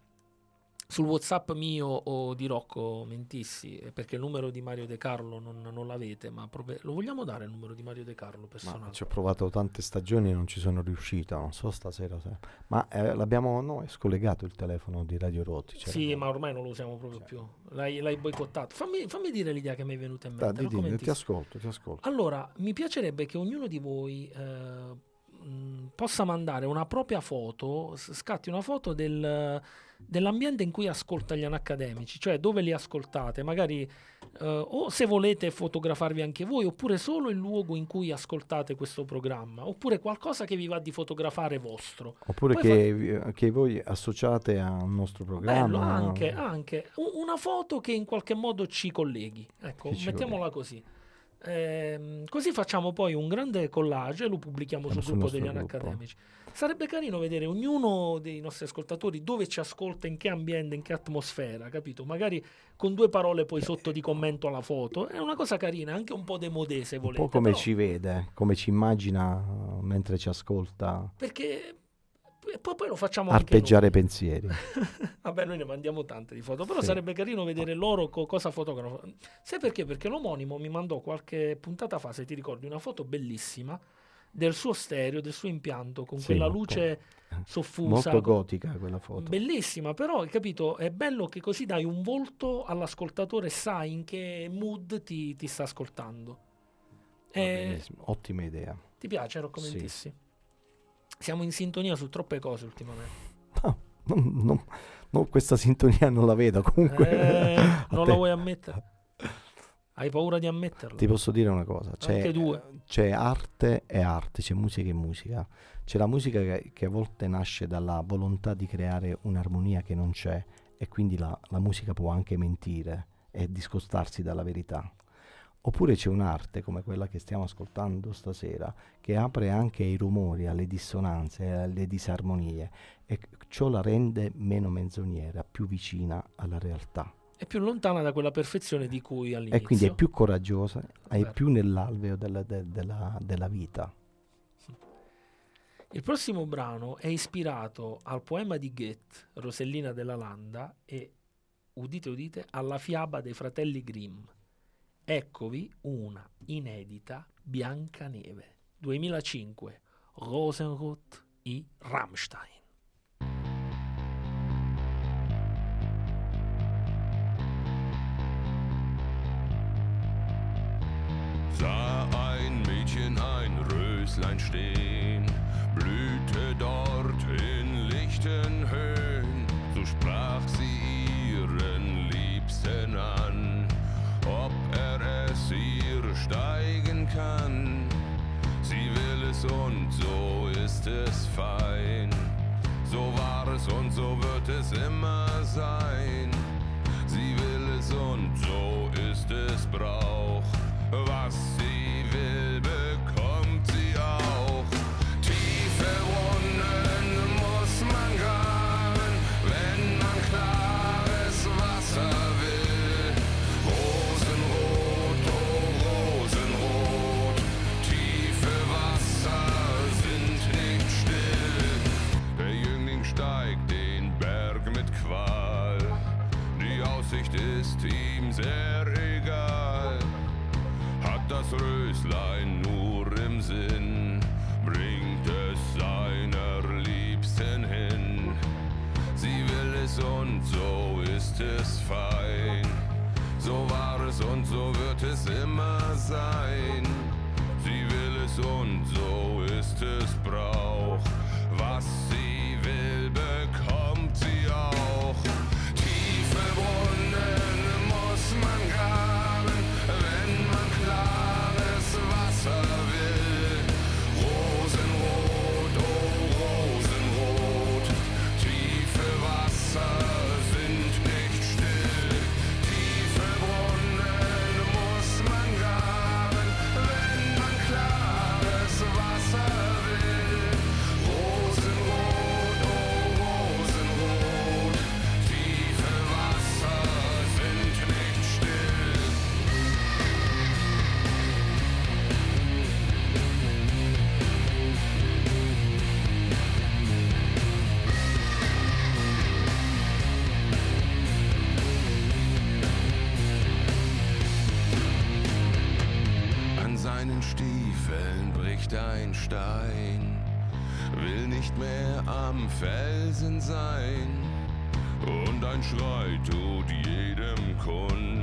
sul WhatsApp mio o di Rocco Mentissi, eh, perché il numero di Mario De Carlo non, non l'avete, ma prove- lo vogliamo dare il numero di Mario De Carlo Ma personale? ci ho provato tante stagioni e non ci sono riuscito, non so stasera se... Ma eh, l'abbiamo, no, è scollegato il telefono di Radio Roti. cioè Sì, ma ormai non lo usiamo proprio Sì. più. L'hai, l'hai boicottato. Fammi, fammi dire l'idea che mi è venuta in mente. di- Rocco dimmi, Mentissi. ti ascolto, ti ascolto. Allora, mi piacerebbe che ognuno di voi eh, possa mandare una propria foto, scatti una foto del, dell'ambiente in cui ascolta gli anacademici, cioè dove li ascoltate, magari eh, o se volete fotografarvi anche voi, oppure solo il luogo in cui ascoltate questo programma, oppure qualcosa che vi va di fotografare vostro. Oppure che, vi- che voi associate a un nostro Bello, programma. anche, anche U- una foto che in qualche modo ci colleghi. Ecco, mettiamola così. Ehm, così facciamo poi un grande collage e lo pubblichiamo sul gruppo degli gruppo. anacademici. Sarebbe carino vedere ognuno dei nostri ascoltatori dove ci ascolta, in che ambiente, in che atmosfera, capito? Magari con due parole poi sotto di commento alla foto. È una cosa carina, anche un po' demodè se Un volete. po' come però- ci vede, come ci immagina uh, mentre ci ascolta Perché poi, poi lo facciamo arpeggiare pensieri. *laughs* Vabbè, noi ne mandiamo tante di foto, però Sì. sarebbe carino vedere loro co- cosa fotografano. Sai perché? Perché l'omonimo mi mandò qualche puntata fa, se ti ricordi, una foto bellissima del suo stereo, del suo impianto, con Sì, quella luce *laughs* soffusa. Molto gotica quella foto. Bellissima, però, hai capito? È bello che così dai un volto all'ascoltatore, sai in che mood ti, ti sta ascoltando. Eh, Ottima idea. ti piace, Rocco Sì. Siamo in sintonia su troppe cose ultimamente. No, non- non- no, questa sintonia non la vedo comunque. Eh, *laughs* non te- la vuoi ammettere? Hai paura di ammetterlo? Ti posso dire una cosa, c'è, c'è arte e arte, c'è musica e musica. C'è la musica che, che a volte nasce dalla volontà di creare un'armonia che non c'è e quindi la, la musica può anche mentire e discostarsi dalla verità. Oppure c'è un'arte come quella che stiamo ascoltando stasera che apre anche ai rumori, alle dissonanze, alle disarmonie e ciò la rende meno menzognera, più vicina alla realtà. È più lontana da quella perfezione di cui all'inizio. E quindi è più coraggiosa, è più nell'alveo della, de- della- della vita. Il prossimo brano è ispirato al poema di Goethe, Rosellina della Landa, e, udite udite, alla fiaba dei fratelli Grimm. Eccovi una inedita Biancaneve 2005 Rosenroth i Rammstein. sah ein Mädchen ein Röslein stehen, blühte dort in lichten steigen kann. Sie will es und so ist es fein, so war es und so wird es immer sein. Sie will es und so ist es Brauch. Was sie und so ist es fein. So war es und so wird es immer sein. Sie will es und so ist es Brauch. Felsen sein. Und ein Schrei tut jedem kund,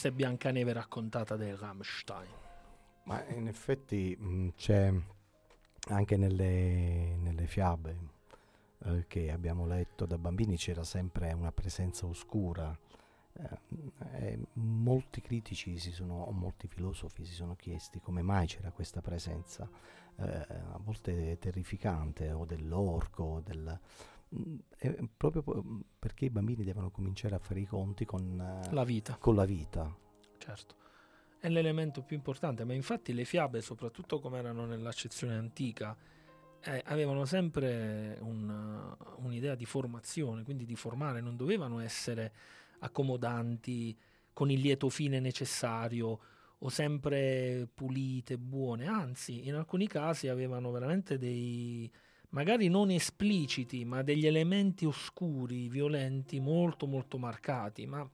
questa è Biancaneve raccontata dai Rammstein. Ma in effetti mh, c'è anche nelle, nelle fiabe eh, che abbiamo letto da bambini c'era sempre una presenza oscura. eh, e molti critici si sono, o molti filosofi si sono chiesti come mai c'era questa presenza, eh, a volte terrificante, o dell'orco, del, è proprio perché i bambini devono cominciare a fare i conti con, eh, La vita, con la vita. certo. È l'elemento più importante, ma infatti le fiabe, soprattutto come erano nell'accezione antica, eh, avevano sempre un, uh, un'idea di formazione, quindi di formare, non dovevano essere accomodanti con il lieto fine necessario o sempre pulite, buone, anzi in alcuni casi avevano veramente dei, magari non espliciti, ma degli elementi oscuri, violenti, molto molto marcati, ma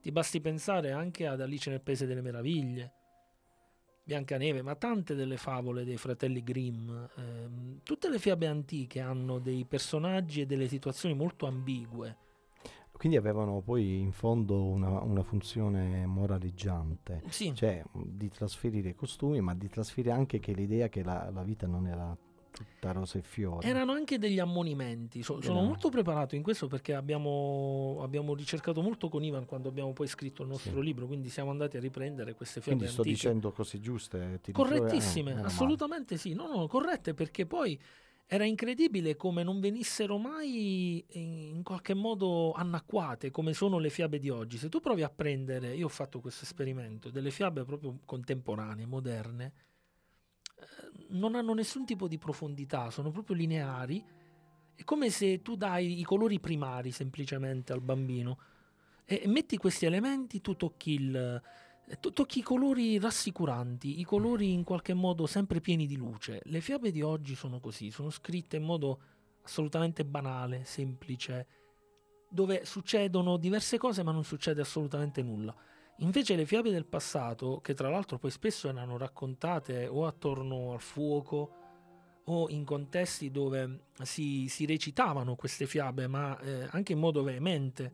Ti basti pensare anche ad Alice nel Paese delle Meraviglie, Biancaneve, ma tante delle favole dei fratelli Grimm, ehm, tutte le fiabe antiche hanno dei personaggi e delle situazioni molto ambigue. Quindi avevano poi in fondo una, una funzione moraleggiante, Sì, cioè di trasferire i costumi, ma di trasferire anche che l'idea che la, la vita non era tutta rose e fiori. erano anche degli ammonimenti. So- sono Erano. molto preparato in questo perché abbiamo, abbiamo ricercato molto con Ivan quando abbiamo poi scritto il nostro Sì. libro, quindi siamo andati a riprendere queste fiabe Quindi sto antiche. dicendo cose giuste. ti dicevo, eh, Correttissime, meno male. assolutamente sì. No, no, corrette perché poi era incredibile come non venissero mai in qualche modo annacquate come sono le fiabe di oggi. Se tu provi a prendere, io ho fatto questo esperimento, delle fiabe proprio contemporanee, moderne, eh, non hanno nessun tipo di profondità, sono proprio lineari. È come se tu dai i colori primari semplicemente al bambino e metti questi elementi, tu tocchi il, eh, to- tocchi i colori rassicuranti, i colori in qualche modo sempre pieni di luce. Le fiabe di oggi sono così, sono scritte in modo assolutamente banale, semplice, dove succedono diverse cose ma non succede assolutamente nulla. Invece le fiabe del passato, che tra l'altro poi spesso erano raccontate o attorno al fuoco o in contesti dove si, si recitavano queste fiabe, ma eh, anche in modo veemente,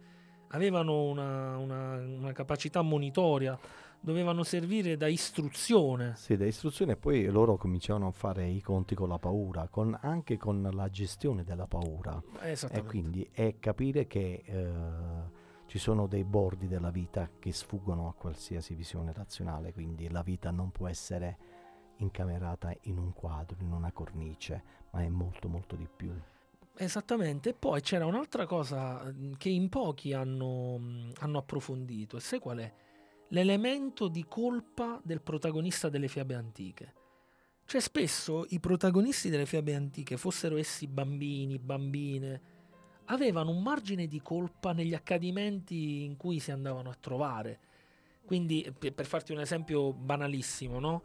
avevano una, una- una capacità monitoria, dovevano servire da istruzione. Sì, da istruzione e poi loro cominciavano a fare i conti con la paura, con- anche con la gestione della paura. E Esattamente. quindi è capire che eh, ci sono dei bordi della vita che sfuggono a qualsiasi visione razionale, quindi la vita non può essere incamerata in un quadro, in una cornice, ma è molto molto di più. Esattamente, poi c'era un'altra cosa che in pochi hanno, hanno approfondito, e sai qual è? L'elemento di colpa del protagonista delle fiabe antiche. Cioè spesso i protagonisti delle fiabe antiche, fossero essi bambini, bambine, avevano un margine di colpa negli accadimenti in cui si andavano a trovare. Quindi, per, farti un esempio banalissimo, no?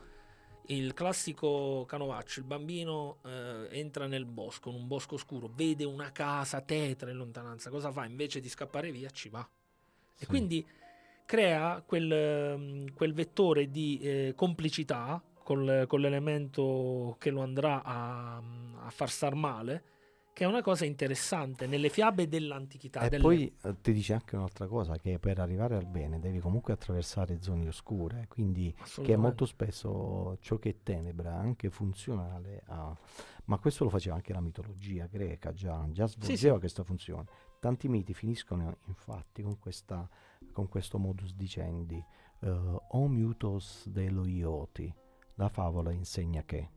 Il classico canovaccio, il bambino eh, entra nel bosco, in un bosco scuro, vede una casa tetra in lontananza, cosa fa? Invece di scappare via ci va. E Sì. quindi crea quel, ehm, quel vettore di eh, complicità col- con l'elemento che lo andrà a, a far star male, che è una cosa interessante nelle fiabe dell'antichità. E delle- poi eh, ti dice anche un'altra cosa, che per arrivare al bene devi comunque attraversare zone oscure, quindi che assolutamente. molto spesso ciò che è tenebra è anche funzionale a... Ma questo lo faceva anche la mitologia greca, già, già svolgeva sì. questa funzione. Tanti miti finiscono infatti con, questa, con questo modus dicendi, eh, o mutos dello ioti, la favola insegna che.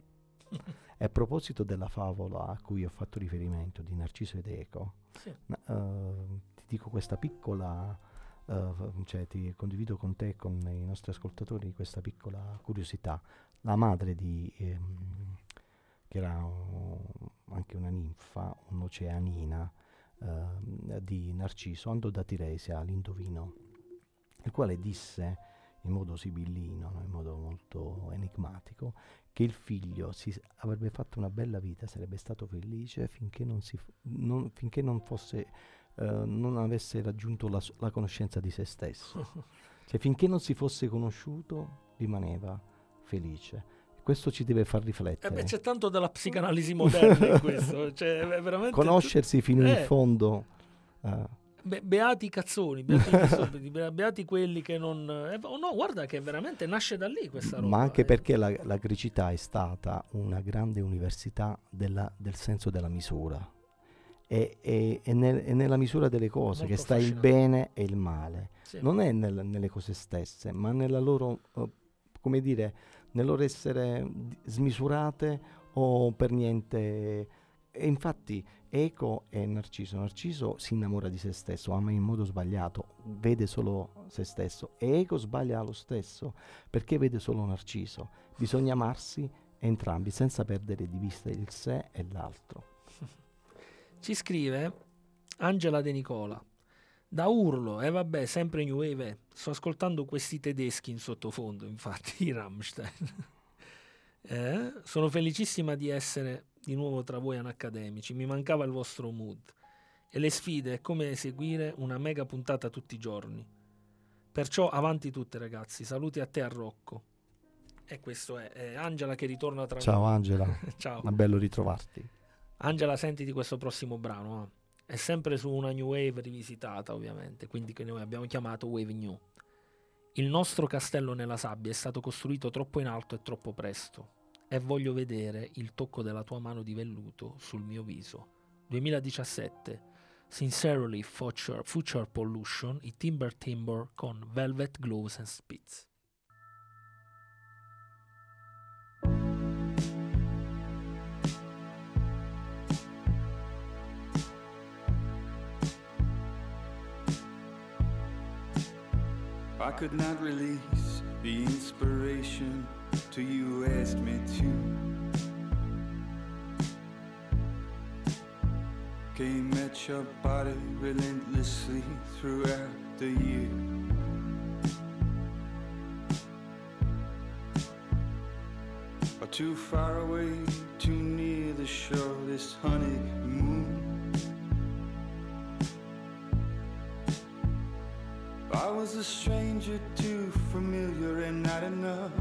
*laughs* E a proposito della favola a cui ho fatto riferimento di Narciso ed Eco, Sì. eh, ti dico questa piccola, f- cioè ti condivido con te e con i nostri ascoltatori questa piccola curiosità. La madre di, ehm, che era uh, anche una ninfa, un'oceanina ehm, di Narciso, andò da Tiresia all'indovino, il quale disse in modo sibillino, no? in modo molto enigmatico, che il figlio si avrebbe fatto una bella vita, sarebbe stato felice finché non, si non- finché non fosse, eh, non avesse raggiunto la, la conoscenza di se stesso. *laughs* Cioè finché non si fosse conosciuto rimaneva felice. Questo ci deve far Eh riflettere. beh, c'è tanto della psicanalisi *laughs* moderna in questo. Cioè, veramente Conoscersi fino in Eh. fondo. eh, Be- beati i cazzoni, beati, be- beati quelli che non... eh, oh no, guarda che veramente nasce da lì questa roba. ma anche eh. perché la, la grecità è stata una grande università della- del senso della misura. E, e- e nel- è nella misura delle cose Molto che sta il bene e il male. Sì. Non è nel- nelle cose stesse, ma nella loro, eh, come dire, nel loro essere di- smisurate o per niente. E infatti Eco è Narciso. Narciso si innamora di se stesso, ama in modo sbagliato, vede solo se stesso. E Eco sbaglia lo stesso perché vede solo Narciso. Bisogna amarsi entrambi senza perdere di vista il sé e l'altro. *laughs* Ci scrive Angela De Nicola. Da urlo, e vabbè, sempre New Wave. eh. Sto ascoltando questi tedeschi in sottofondo, infatti, i *laughs* Rammstein. Eh, sono felicissima di essere di nuovo tra voi anacademici. Mi mancava il vostro mood. E le sfide è come eseguire una mega puntata tutti i giorni. Perciò avanti tutte ragazzi, saluti a te a Rocco. E questo è, è Angela che ritorna tra Ciao noi. Angela, *laughs* Ciao. è bello ritrovarti. Angela, sentiti questo prossimo brano. eh. È sempre su una new wave rivisitata, ovviamente, quindi che noi abbiamo chiamato Wave New. Il nostro castello nella sabbia è stato costruito troppo in alto e troppo presto. E voglio vedere il tocco della tua mano di velluto sul mio viso. 2017. Sincerely Future, Future Pollution, i Timber Timber con Velvet Glows and Spits. I could not release the inspiration till you asked me to. Came at your body relentlessly throughout the year. Or too far away, too near the shore, this honeymoon. I was a stranger, too familiar and not enough.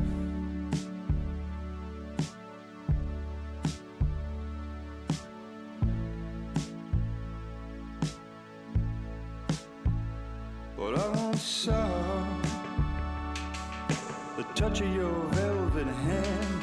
Saw the touch of your velvet hand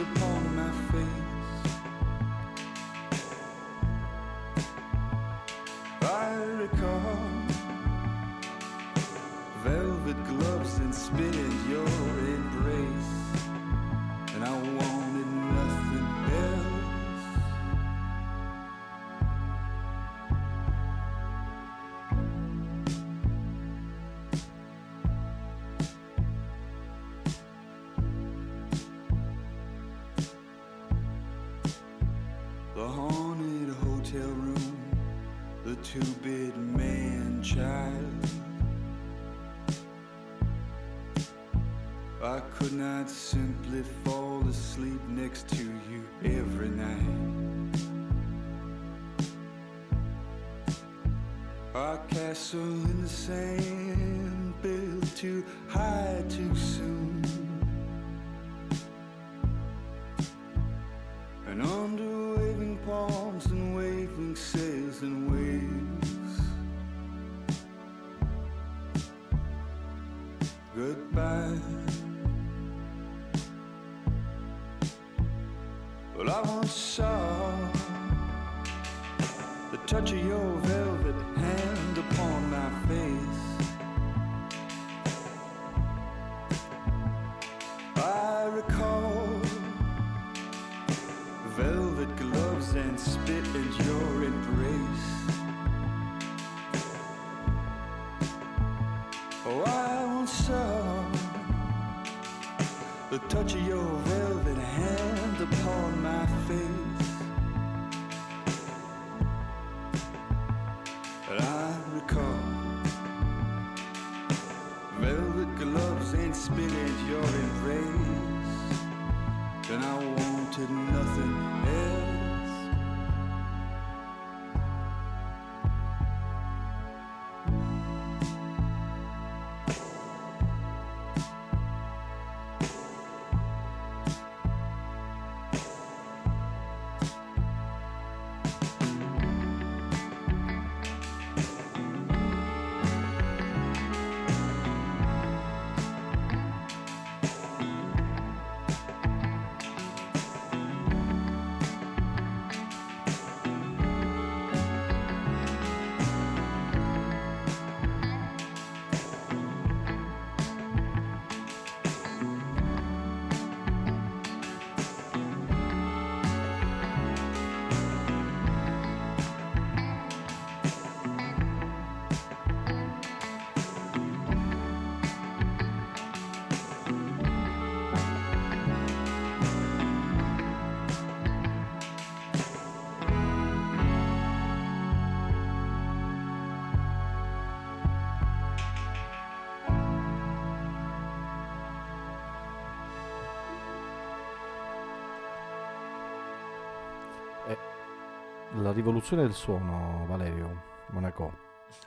rivoluzione del suono, Valerio Monaco,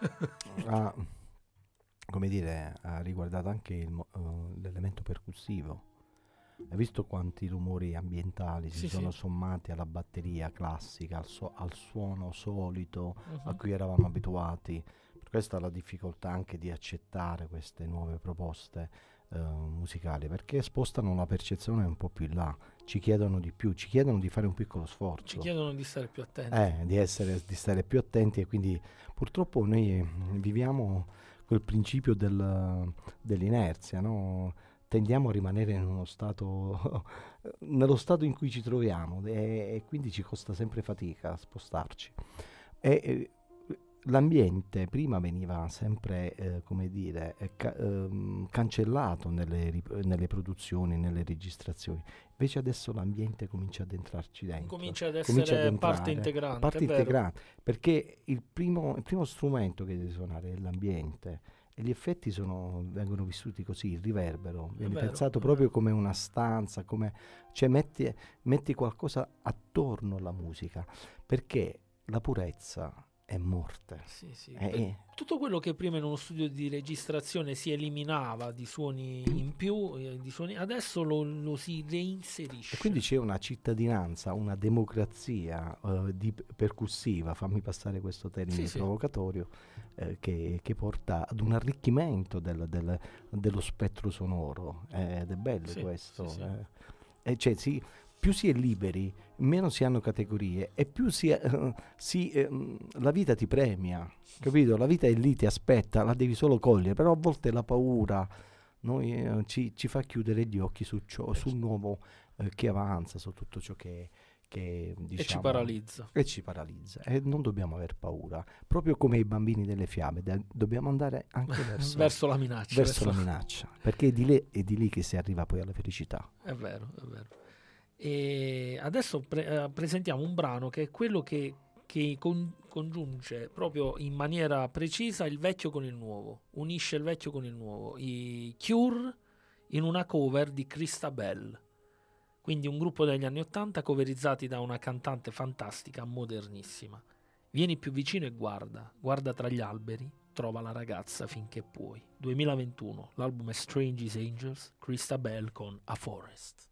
*laughs* ha, come dire, ha riguardato anche il eh, l'elemento percussivo. Hai visto quanti rumori ambientali si Sì, sono sì. sommati alla batteria classica, al, suo- al suono solito a Mhm. cui eravamo abituati? Per questa la difficoltà anche di accettare queste nuove proposte eh, musicali, perché spostano la percezione un po' più in là, ci chiedono di più, ci chiedono di fare un piccolo sforzo. Ci chiedono di stare più attenti. Eh, di, essere, di stare più attenti e quindi purtroppo noi eh, viviamo quel principio del- dell'inerzia, no? tendiamo a rimanere in uno stato, *laughs* nello stato in cui ci troviamo e, e quindi ci costa sempre fatica spostarci. E, eh, l'ambiente prima veniva sempre, eh, come dire, eh, ca- ehm, cancellato nelle, nelle produzioni, nelle registrazioni, invece adesso l'ambiente comincia ad entrarci dentro. Comincia ad comincia essere ad parte entrare, integrante. parte è vero. integrante. Perché il primo, il primo strumento che deve suonare è l'ambiente. E gli effetti sono- vengono vissuti così, il riverbero. Viene vero, pensato proprio come una stanza, come, cioè metti, metti qualcosa attorno alla musica. Perché la purezza è morte. Sì, sì. È- Beh, è- Tutto quello che prima in uno studio di registrazione si eliminava di suoni in più, eh, di suoni, adesso lo, lo si reinserisce. E quindi c'è una cittadinanza, una democrazia eh, di- percussiva, fammi passare questo termine Sì, sì. provocatorio, eh, che, che porta ad un arricchimento del- del- dello spettro sonoro. eh, ed è bello Sì, questo. sì, sì. eh. E cioè, si- più si è liberi, meno si hanno categorie e più si, eh, si, ehm, la vita ti premia, capito? La vita è lì, ti aspetta, la devi solo cogliere, però a volte la paura noi, eh, ci, ci fa chiudere gli occhi su ciò, sul nuovo eh, che avanza, su tutto ciò che, che diciamo, e ci paralizza. e ci paralizza. E non dobbiamo aver paura, proprio come i bambini delle fiabe, de- dobbiamo andare anche *laughs* verso, verso la minaccia. verso la minaccia, perché è di, lì, è di lì che si arriva poi alla felicità. È vero, è vero. E adesso pre- eh, presentiamo un brano che è quello che, che con- congiunge proprio in maniera precisa il vecchio con il nuovo, unisce il vecchio con il nuovo. I Cure in una cover di Christabel, quindi un gruppo degli anni Ottanta coverizzati da una cantante fantastica, modernissima. Vieni più vicino e guarda, guarda tra gli alberi, trova la ragazza finché puoi. 2021, l'album è Strange is Angels, Christabel con A Forest.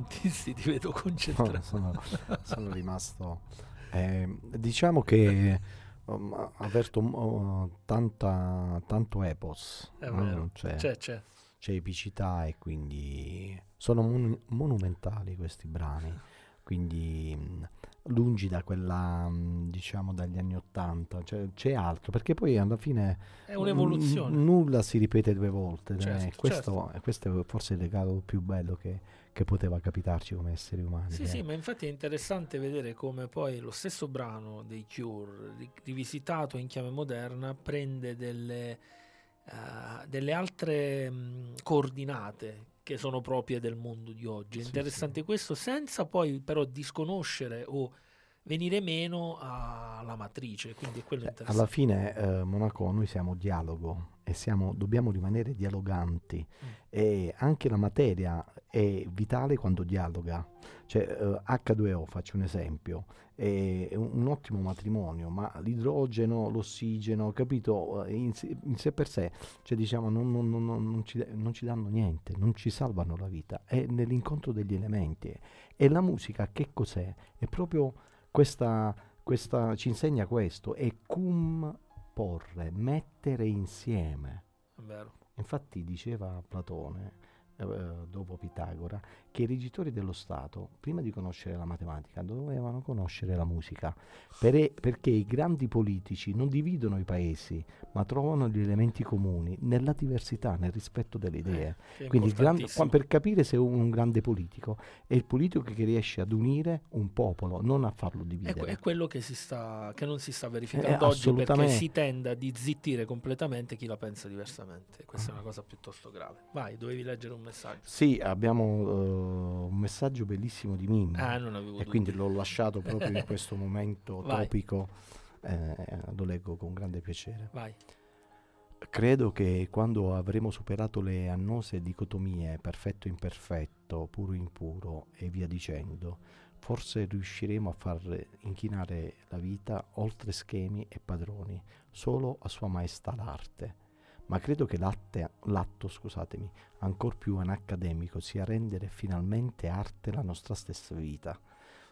Mentisti, ti vedo No, concentrato. sono, sono rimasto. eh, diciamo che um, ha aperto um, tanta, tanto epos. È no? vero. Cioè, C'è, c'è. c'è epicità e quindi sono monu- monumentali questi brani. Quindi mh, lungi da quella, mh, diciamo, dagli anni Ottanta, cioè, c'è altro, perché poi alla fine È un'evoluzione. n- nulla si ripete due volte. eh, Certo, questo, eh, questo è forse il regalo più bello che, che poteva capitarci come esseri umani. Sì, che- sì, ma infatti è interessante vedere come poi lo stesso brano dei Cure, ri- rivisitato in chiave moderna, prende delle, eh, delle altre mh, coordinate che sono proprie del mondo di oggi. È Sì, interessante questo, senza poi però disconoscere o venire meno alla matrice. Quindi è quello Cioè, interessante. alla fine, eh, Monaco, noi siamo dialogo e siamo, dobbiamo rimanere dialoganti Mm. e anche la materia è vitale quando dialoga. Cioè, eh, H2O, faccio un esempio, è un, un ottimo matrimonio, ma l'idrogeno, l'ossigeno, capito, eh, in, sé- in sé per sé, cioè diciamo, non- non- non- non ci, non ci danno niente, non ci salvano la vita, è nell'incontro degli elementi. E la musica che cos'è? È proprio questa, questa ci insegna questo, è cum porre, mettere insieme. È vero. Infatti diceva Platone, eh, dopo Pitagora, che i regitori dello Stato, prima di conoscere la matematica, dovevano conoscere la musica, per- perché i grandi politici non dividono i paesi, ma trovano gli elementi comuni nella diversità, nel rispetto delle idee. Che è Quindi grande- per capire se è un, un grande politico è il politico che riesce ad unire un popolo, non a farlo È, dividere. que- è quello che, si sta, che non si sta Eh, verificando oggi perché si tende a zittire completamente chi la pensa diversamente. Questa è una cosa piuttosto grave. Vai, dovevi leggere un messaggio. Sì, abbiamo eh, un messaggio bellissimo di Mimmo. Ah, non avevo e dubbi. quindi l'ho lasciato proprio in *laughs* questo momento topico. eh, lo leggo con grande piacere. Vai. Credo che quando avremo superato le annose dicotomie perfetto imperfetto, puro impuro e via dicendo, forse riusciremo a far inchinare la vita oltre schemi e padroni, solo a Sua Maestà l'arte. Ma credo che l'atte- l'atto, scusatemi, ancor più anaccademico sia rendere finalmente arte la nostra stessa vita.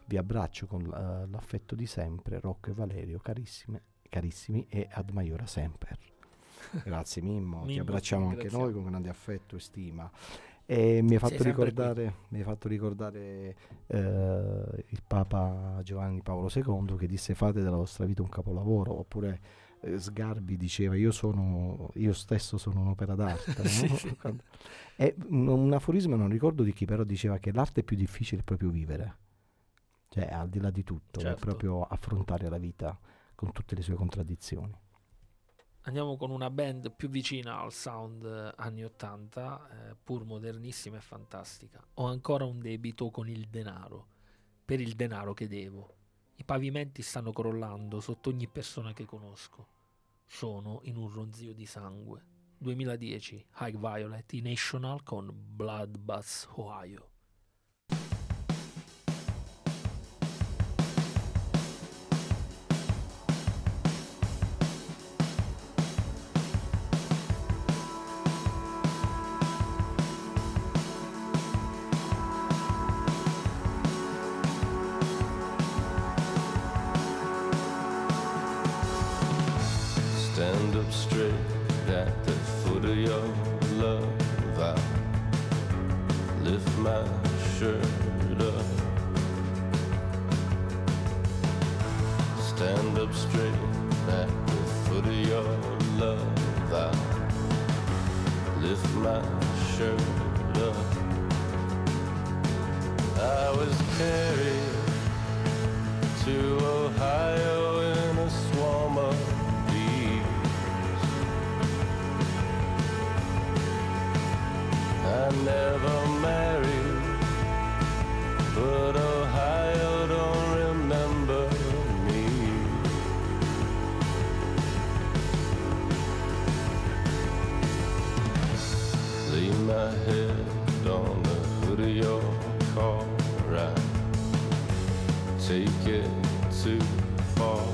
Vi abbraccio con eh, l'affetto di sempre, Rocco e Valerio, carissime, carissimi e ad maiora semper. *laughs* Grazie Mimmo, ti Mimmo, abbracciamo anche ringraziamo. noi con grande affetto e stima. E mi hai fatto sempre fatto ricordare eh, il Papa Giovanni Paolo II che disse fate della vostra vita un capolavoro, oppure Sgarbi diceva io sono io stesso sono un'opera d'arte. *laughs* Sì, sì. È un, un aforisma, non ricordo di chi, però diceva che l'arte più difficile è proprio vivere, cioè al di là di tutto, è Certo. proprio affrontare la vita con tutte le sue contraddizioni. Andiamo con una band più vicina al sound eh, anni 80, eh, pur modernissima e fantastica. Ho ancora un debito con il denaro, per il denaro che devo. I pavimenti stanno crollando sotto ogni persona che conosco. Sono in un ronzio di sangue. 2010, High Violet, i National con Bloodbath, Ohio. take it too far.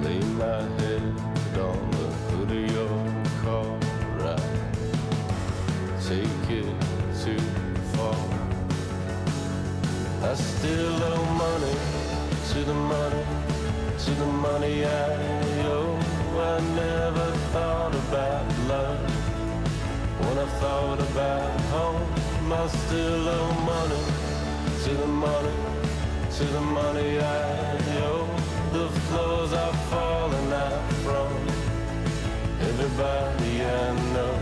Lay my head on the hood of your car. I take it too far. I still owe money to the money to the money I owe. I never thought about love when I thought about home. I still owe money to the money, to the money I owe. The floors are falling out from everybody I know.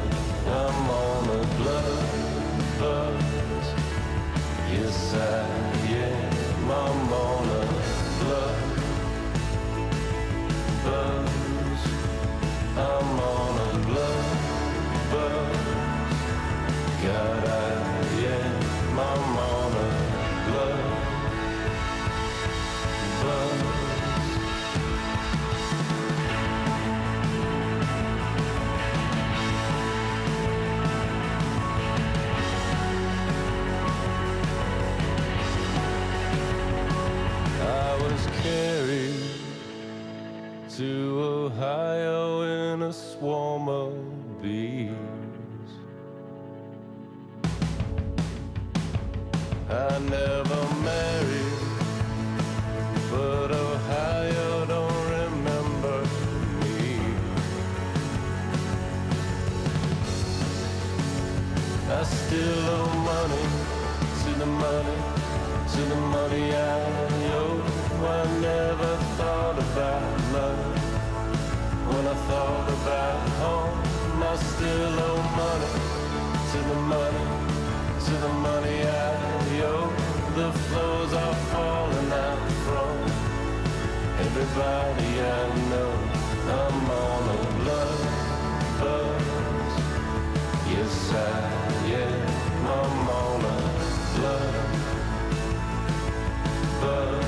I'm on a blood buzz. Yes, I am. I'm on a blood buzz. I'm on a blood buzz. God, I am. I'm on a blood thought about love when I thought about home. I still owe money to the money, to the money I owe. The floors are falling out from everybody I know. I'm on a blood buzz. Yes, I am. I'm on a blood buzz.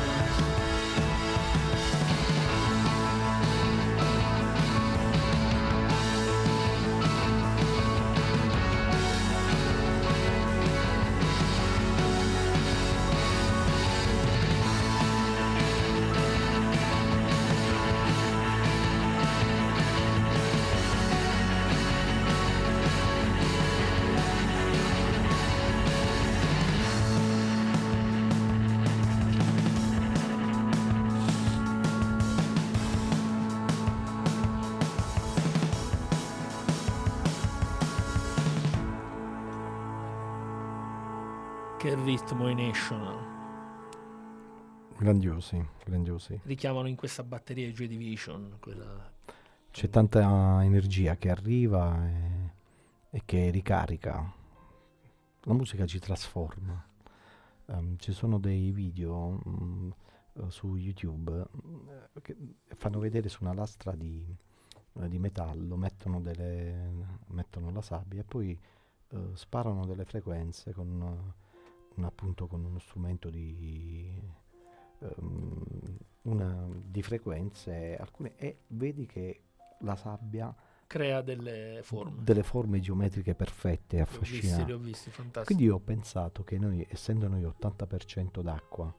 ritmo i National. Grandiosi, grandiosi. Richiamano in questa batteria i Joy Division, quella C'è tanta energia che arriva e, e che ricarica. La musica ci trasforma. Ehm, ci sono dei video eh, su YouTube eh, che fanno vedere su una lastra di, eh, di metallo, mettono, delle, mettono la sabbia e poi eh, sparano delle frequenze con, appunto, con uno strumento di, ehm, una, di frequenze alcune, e vedi che la sabbia crea delle forme. delle forme geometriche perfette e Li ho visti, li affascinanti. ho visti, fantastico. Quindi io ho pensato che noi, essendo noi 80% d'acqua,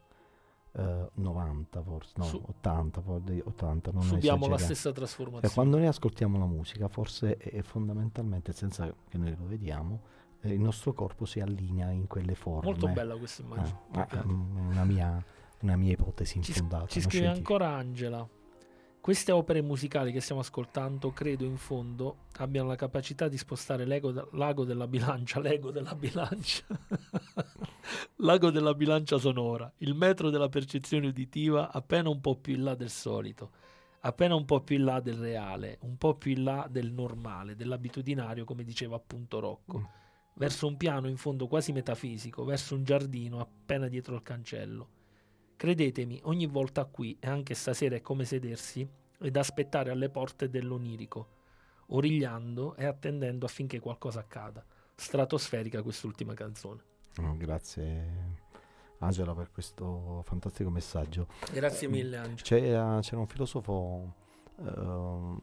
eh, 90 forse, no, Su- 80, forse 80, non Subiamo la stessa Cioè, trasformazione. quando noi ascoltiamo la musica, forse è, fondamentalmente, senza che noi lo vediamo, il nostro corpo si allinea in quelle forme. Molto bella questa immagine. Ah, piace. mm, è una mia, una mia ipotesi Ci, infondata. ci non scrive ancora Angela. Queste opere musicali che stiamo ascoltando, credo in fondo, abbiano la capacità di spostare da- l'ago della bilancia, l'ego della bilancia, *laughs* l'ago della bilancia sonora, il metro della percezione uditiva appena un po' più in là del solito, appena un po' più in là del reale, un po' più in là del normale, dell'abitudinario, come diceva appunto Rocco, Mm. Verso un piano in fondo quasi metafisico, verso un giardino appena dietro il cancello. Credetemi, ogni volta qui e anche stasera è come sedersi ed aspettare alle porte dell'onirico, origliando e attendendo affinché qualcosa accada. Stratosferica quest'ultima canzone. Oh, grazie Angela per questo fantastico messaggio. Grazie mille Angelo. C'era, c'era un filosofo ehm,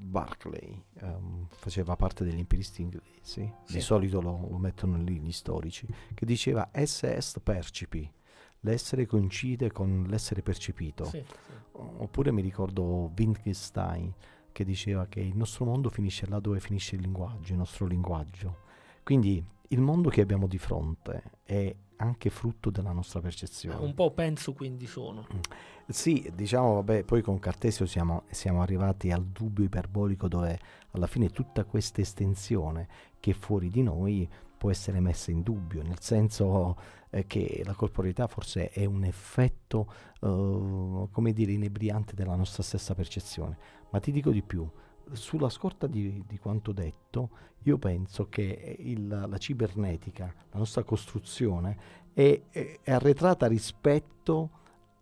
Barclay, ehm, faceva parte degli empiristi inglesi, Sì. di solito lo, lo mettono lì gli storici, che diceva esse est percipi, l'essere coincide con l'essere percepito. Sì, sì. Oppure mi ricordo Wittgenstein che diceva che il nostro mondo finisce là dove finisce il linguaggio, il nostro linguaggio. Quindi il mondo che abbiamo di fronte è anche frutto della nostra percezione. Un po' penso quindi sono. Sì, diciamo, vabbè, poi con Cartesio siamo, siamo arrivati al dubbio iperbolico dove alla fine tutta questa estensione che è fuori di noi può essere messa in dubbio, nel senso eh, che la corporeità forse è un effetto, eh, come dire, inebriante della nostra stessa percezione. Ma ti dico di più, sulla scorta di, di quanto detto, io penso che il- la cibernetica, la nostra costruzione, è, è- è arretrata rispetto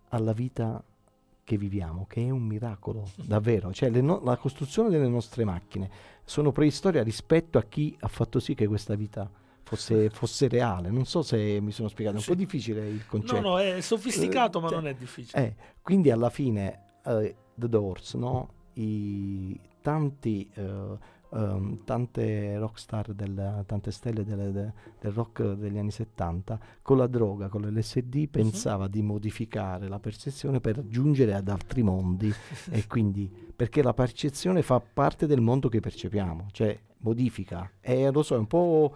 alla vita che viviamo, che è un miracolo, *laughs* davvero. Cioè, no- la costruzione delle nostre macchine sono preistoria rispetto a chi ha fatto sì che questa vita fosse, *laughs* fosse reale. Non so se mi sono spiegato, è un Sì. po' difficile il concetto. No, no, è sofisticato, Eh, ma cioè, non è difficile. Eh, quindi alla fine eh, The Doors, no? I tanti, eh, ehm, tante rockstar, del, tante stelle del, de- del rock degli anni 70, con la droga, con l'LSD, pensava di modificare la percezione per giungere ad altri mondi *laughs* e quindi perché la percezione fa parte del mondo che percepiamo, cioè modifica. E lo so, è un po'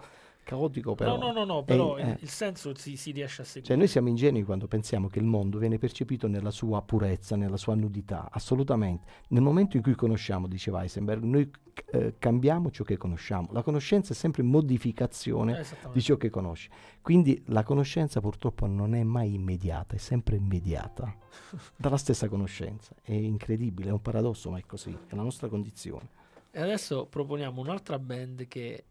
caotico però. no, no, no, no, però il, eh. il senso si, si riesce a seguire. Cioè noi siamo ingenui quando pensiamo che il mondo viene percepito nella sua purezza, nella sua nudità, assolutamente. Nel momento in cui conosciamo, diceva Heisenberg, noi eh, cambiamo ciò che conosciamo. La conoscenza è sempre modificazione Eh, di ciò che conosci. Quindi la conoscenza purtroppo non è mai immediata, è sempre immediata *laughs* dalla stessa conoscenza. È incredibile, è un paradosso, ma è così, è la nostra condizione. E adesso proponiamo un'altra band che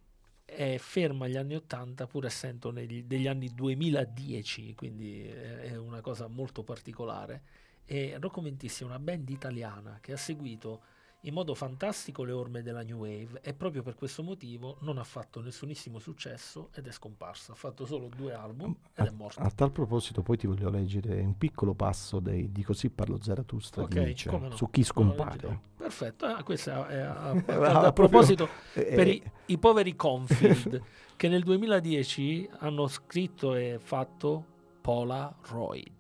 è ferma agli anni 80 pur essendo negli, degli anni 2010, quindi è una cosa molto particolare. E Rocco Mentissi è una band italiana che ha seguito in modo fantastico le orme della New Wave e proprio per questo motivo non ha fatto nessunissimo successo ed è scomparsa. Ha fatto solo due album ed è morta. A tal proposito poi ti voglio leggere un piccolo passo dei- di Così parlo Zarathustra Ok, di Nietzsche, come no. su chi scompare. Perfetto, ah, questa è *laughs* a, a- Ah, a proposito Eh, per eh, i, i poveri Confield *laughs* che nel 2010 hanno scritto e fatto. Polaroid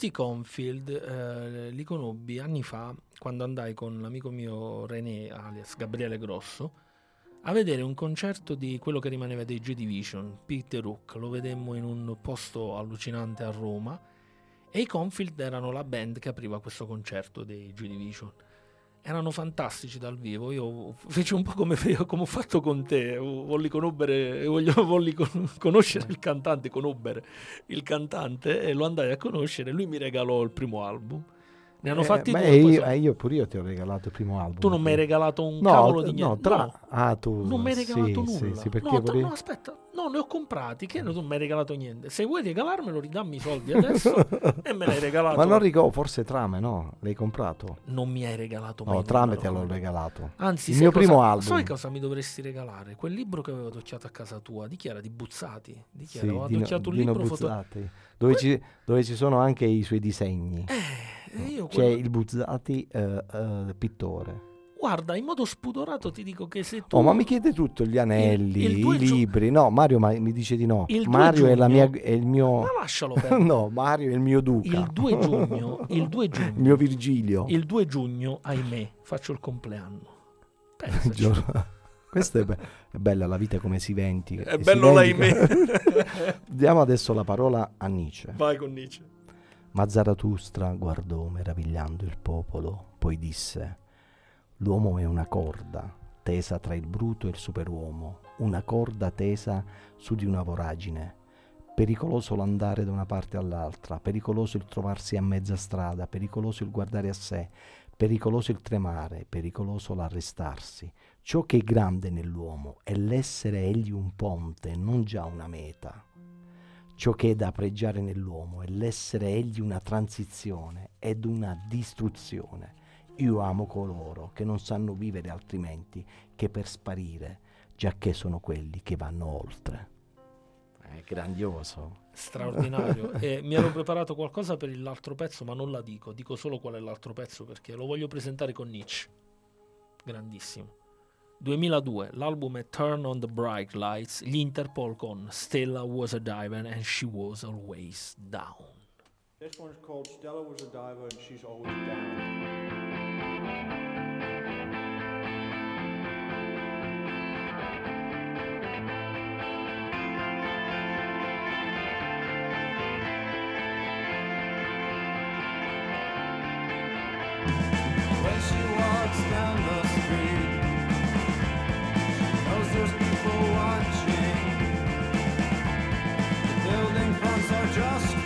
Questi Confield eh, li conobbi anni fa quando andai con l'amico mio René, alias Gabriele Grosso, a vedere un concerto di quello che rimaneva dei Joy Division, Peter Hook. Lo vedemmo in un posto allucinante a Roma e i Confield erano la band che apriva questo concerto dei Joy Division. Erano fantastici dal vivo, io feci un po' come, come ho fatto con te, volli, conoscere, voglio, volli con- conoscere il cantante, conobbere il cantante e lo andai a conoscere, lui mi regalò il primo album. Ne hanno Eh, fatti beh, due, io, sono- eh, io pure io ti ho regalato il primo album. Tu non mi hai regalato un no, cavolo di no, niente. tra- no. Ah, tu Non mi hai regalato sì, nulla. Sì, sì, perché no, pure- no, aspetta, no, ne ho comprati. Che non mi hai regalato niente. Se vuoi regalarmelo, ridammi i soldi *laughs* adesso e me l'hai regalato. Ma non ricordo, forse Trame, no? L'hai comprato? Non mi hai regalato mai No, Trame te l'ho regalato. Anzi, il mio cosa- primo album. Sai cosa mi dovresti regalare? Quel libro che avevo adocchiato a casa tua. Di chi era? Di Buzzati. Di chi era? Avevo Dino, adocchiato un libro foto... Buzzati, dove, ci, dove ci sono anche i suoi disegni. Eh, io C'è quello- il Buzzati eh, eh, pittore. Guarda, in modo spudorato ti dico che se tu... Oh, ma mi chiede tutto, gli anelli, il i due giu- libri. No, Mario ma- mi dice di no. Il Mario è, la giugno- mia, è il mio... Ma lascialo perdere. *laughs* no, Mario è il mio duca. Il 2 giugno, il 2 *laughs* il giugno, mio Virgilio. il 2 giugno, ahimè, faccio il compleanno. Pensaci. *laughs* Questa è, be- è bella, la vita come si vendica. È bello l'ahimè. Diamo adesso la parola a Nietzsche. Vai con Nietzsche. Ma Zarathustra guardò meravigliando il popolo, poi disse: L'uomo è una corda tesa tra il bruto e il superuomo, una corda tesa su di una voragine. Pericoloso l'andare da una parte all'altra, pericoloso il trovarsi a mezza strada, pericoloso il guardare a sé, pericoloso il tremare, pericoloso l'arrestarsi. Ciò che è grande nell'uomo è l'essere egli un ponte, non già una meta. Ciò che è da pregiare nell'uomo è l'essere egli una transizione ed una distruzione. Io amo coloro che non sanno vivere altrimenti che per sparire, giacché sono quelli che vanno oltre. È grandioso. Straordinario. *laughs* e mi ero preparato qualcosa per l'altro pezzo, ma non la dico. Dico solo qual è l'altro pezzo perché lo voglio presentare con Nietzsche. Grandissimo. 2002, l'album Turn on the Bright Lights, gli Interpol con Stella was a diver and she was always down. This one's called Stella was a diver and she's always down. Down the just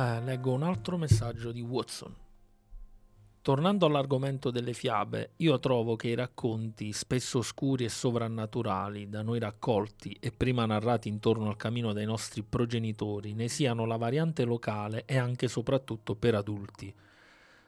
Eh, leggo un altro messaggio di Watson. Tornando all'argomento delle fiabe, io trovo che i racconti, spesso oscuri e sovrannaturali, da noi raccolti e prima narrati intorno al camino dei nostri progenitori, ne siano la variante locale e anche e soprattutto per adulti.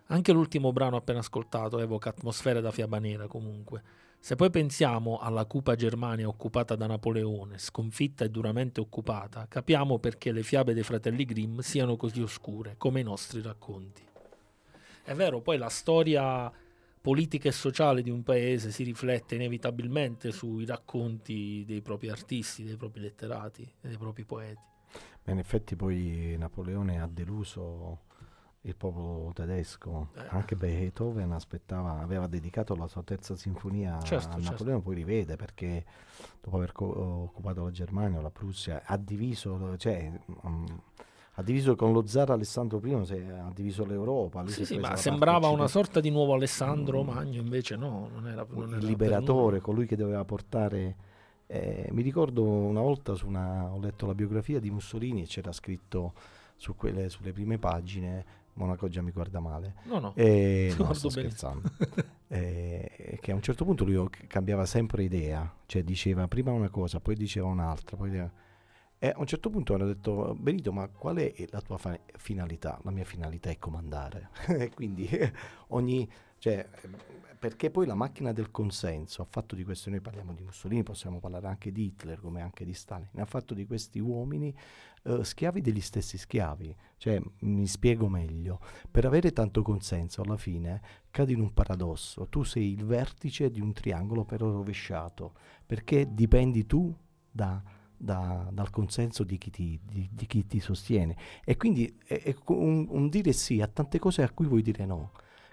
Anche l'ultimo brano appena ascoltato evoca atmosfere da fiaba nera comunque. Se poi pensiamo alla cupa Germania occupata da Napoleone, sconfitta e duramente occupata, capiamo perché le fiabe dei fratelli Grimm siano così oscure, come i nostri racconti. È vero, poi la storia politica e sociale di un paese si riflette inevitabilmente sui racconti dei propri artisti, dei propri letterati e dei propri poeti. Ma in effetti poi Napoleone ha deluso il popolo tedesco, Eh. anche Beethoven aspettava, aveva dedicato la sua terza sinfonia Certo, a certo. Napoleone, poi rivede perché dopo aver co- occupato la Germania, la Prussia, ha diviso, cioè, mm, ha diviso con lo zar Alessandro I, se- ha diviso l'Europa. Sì, sì, ma sembrava una sorta di nuovo Alessandro Mm. Magno, invece no, non era, non il liberatore, colui che doveva portare. eh, mi ricordo una volta su una, ho letto la biografia di Mussolini e c'era scritto su quelle, sulle prime pagine: Monaco già mi guarda male. No, no. E, *laughs* no, sto scherzando. *laughs* Eh, che a un certo punto lui cambiava sempre idea, cioè diceva prima una cosa, poi diceva un'altra. Poi diceva- E a un certo punto hanno detto: Benito, ma qual è la tua fa- finalità? La mia finalità è comandare. *laughs* E quindi ogni. Cioè, perché poi la macchina del consenso ha fatto di questi, noi parliamo di Mussolini, possiamo parlare anche di Hitler come anche di Stalin, ha fatto di questi uomini eh, schiavi degli stessi schiavi. Cioè, mi spiego meglio, per avere tanto consenso alla fine cadi in un paradosso, tu sei il vertice di un triangolo però rovesciato, perché dipendi tu da, da- dal consenso di chi ti, di- di chi ti sostiene. E quindi è, è un, un dire sì a tante cose a cui vuoi dire no.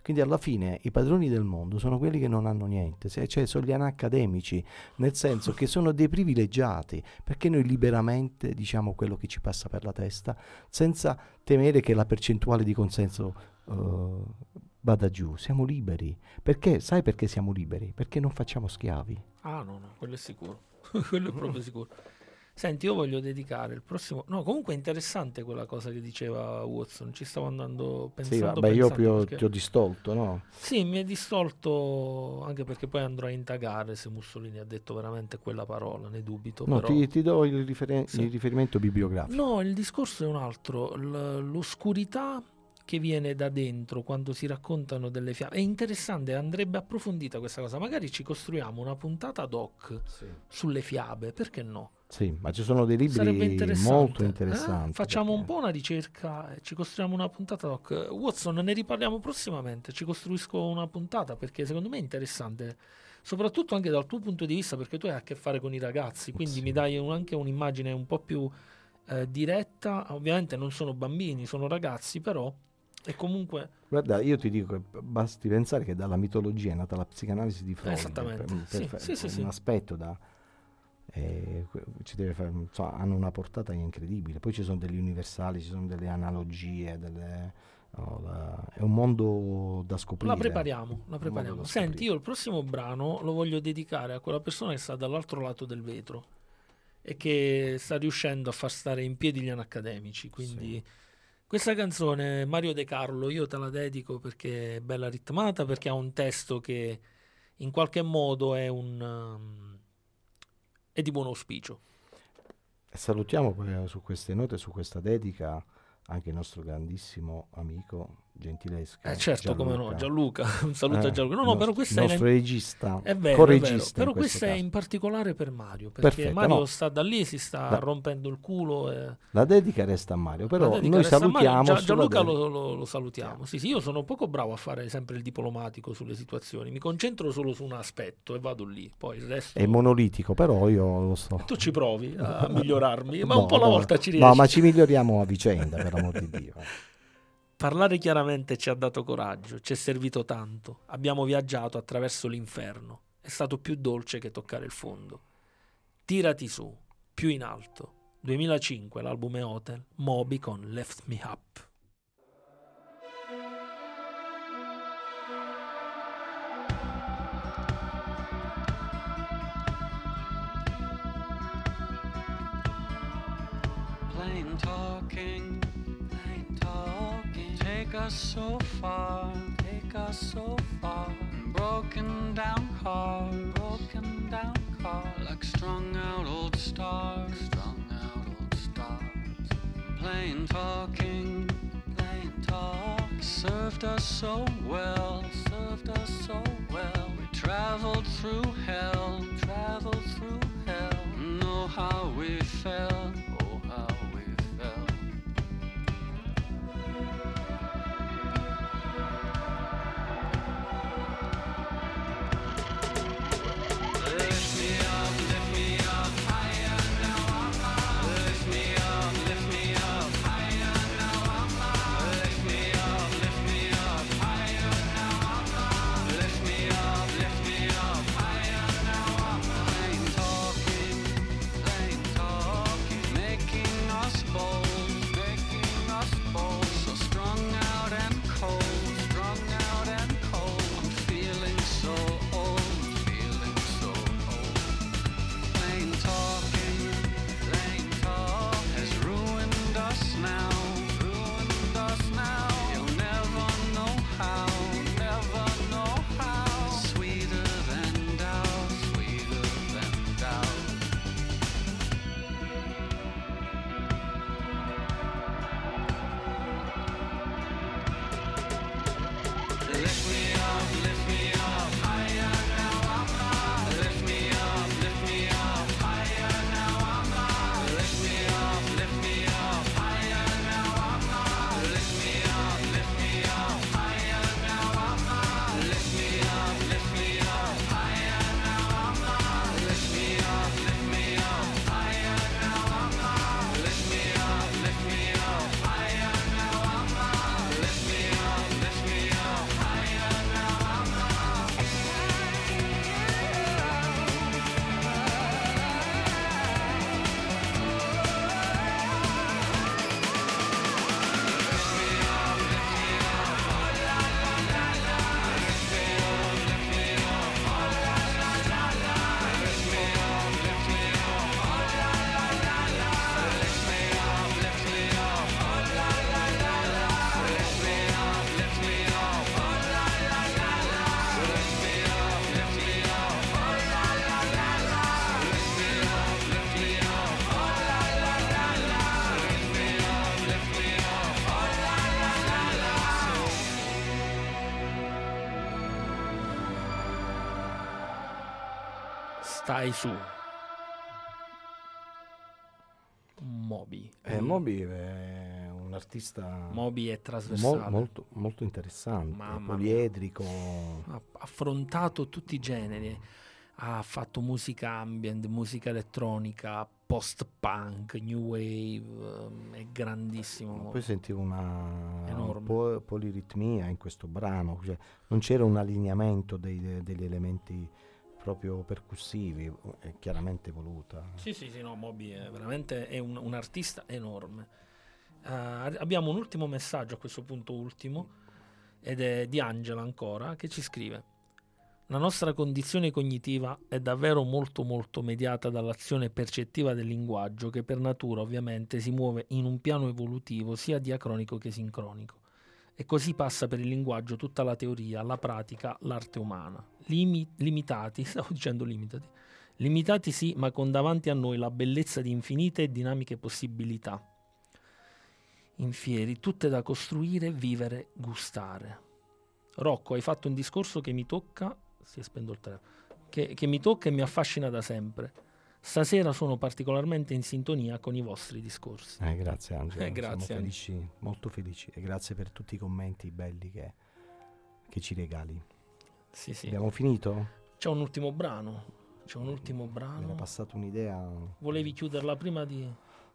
Quindi alla fine i padroni del mondo sono quelli che non hanno niente, cioè sono gli anacademici, nel senso che sono dei privilegiati, perché noi liberamente diciamo quello che ci passa per la testa, senza temere che la percentuale di consenso eh, vada giù. Siamo liberi. Perché? Sai perché siamo liberi? Perché non facciamo schiavi. Ah, no, no, quello è sicuro. *laughs* quello è proprio sicuro. Senti, io voglio dedicare il prossimo. No, comunque è interessante quella cosa che diceva Watson. Ci stavo andando pensando. Sì, vabbè, io pensando, più perché- ti ho distolto, no? Sì, mi è distolto anche perché poi andrò a indagare se Mussolini ha detto veramente quella parola, ne dubito. No, però... ti, ti do il, riferen- Sì. il riferimento bibliografico. No, il discorso è un altro. L- l'oscurità che viene da dentro quando si raccontano delle fiabe. È interessante, andrebbe approfondita questa cosa. Magari ci costruiamo una puntata ad hoc sulle fiabe, perché no? Sì, ma ci sono dei libri interessante. molto eh? interessanti. Facciamo un perché- po' una ricerca ci costruiamo una puntata ad hoc. Watson, ne riparliamo prossimamente. Ci costruisco una puntata perché secondo me è interessante. Soprattutto anche dal tuo punto di vista, perché tu hai a che fare con i ragazzi, quindi Sì. mi dai un- anche un'immagine un po' più eh, diretta. Ovviamente non sono bambini, sono ragazzi, però è comunque Guarda, io ti dico, che basti pensare che dalla mitologia è nata la psicanalisi di Freud. Esattamente, per- sì, per- sì, sì, un sì. aspetto da... eh, que- ci deve fare, insomma, hanno una portata incredibile. Poi ci sono degli universali, ci sono delle analogie, delle, no, la- è un mondo da scoprire. La prepariamo, la prepariamo. Senti, io il prossimo brano lo voglio dedicare a quella persona che sta dall'altro lato del vetro e che sta riuscendo a far stare in piedi gli anacademici. Quindi questa canzone, Mario De Carlo, io te la dedico perché è bella ritmata, perché ha un testo che in qualche modo è un... um, è di buon auspicio. Salutiamo eh, su queste note, su questa dedica, anche il nostro grandissimo amico Gentileschi. Eh certo, come no, Gianluca, *laughs* un saluto a Eh, Gianluca. No, il no, nostro- però questa il è... nostro regista, È vero, è vero, però questa è caso. in particolare per Mario, perché Perfetto, Mario no. sta da lì, si sta La- rompendo il culo. E... La dedica resta a Mario, però noi a salutiamo Gia- Gianluca lo, lo- lo salutiamo. Sì, sì, io sono poco bravo a fare sempre il diplomatico sulle situazioni, mi concentro solo su un aspetto e vado lì, poi il resto... È monolitico, però io lo so. Tu ci provi a migliorarmi, ma *laughs* No, un po' alla no, volta ci riesci. No, ma ci miglioriamo a vicenda, per amor di Dio. *laughs* Parlare chiaramente ci ha dato coraggio, ci è servito tanto. Abbiamo viaggiato attraverso l'inferno. È stato più dolce che toccare il fondo. Tirati su, più in alto. 2005, l'album è Hotel, Moby con Left Me Up. Plain talking. Us so far, take us so far. Broken down car, broken down car, like strung out old stars, strung out old stars. Plain talking, plain talk, served us so well, served us so well. We traveled through hell, traveled through hell. Know how we felt, Stai su. Moby. Eh, Moby è un artista Moby è mo- trasversale. molto, molto interessante, Mamma poliedrico. ha affrontato tutti i generi. Ha fatto musica ambient, musica elettronica, post-punk, new wave. ehm, È grandissimo. Poi Moby. sentivo una Enorme. po- poliritmia in questo brano, cioè non c'era un allineamento dei- degli elementi proprio percussivi, è chiaramente voluta. Sì, sì, sì, no, Moby è veramente è un, un artista enorme. Eh, abbiamo un ultimo messaggio a questo punto ultimo ed è di Angela ancora che ci scrive La nostra condizione cognitiva è davvero molto molto mediata dall'azione percettiva del linguaggio che per natura ovviamente si muove in un piano evolutivo sia diacronico che sincronico. E così passa per il linguaggio tutta la teoria, la pratica, l'arte umana. Limi- limitati, *laughs* stavo dicendo limitati, limitati sì, ma con davanti a noi la bellezza di infinite e dinamiche possibilità. Infieri, tutte da costruire, vivere, gustare. Rocco, hai fatto un discorso che mi tocca, si è spento il telefono, che, che mi tocca e mi affascina da sempre. Stasera sono particolarmente in sintonia con i vostri discorsi. Eh, grazie Angelo, *laughs* Eh, grazie, siamo felici, molto felici e grazie per tutti i commenti belli che, che ci regali. Sì, sì. Abbiamo finito? C'è un ultimo brano. C'è un ultimo Mi era brano. passata un'idea. Volevi chiuderla prima di...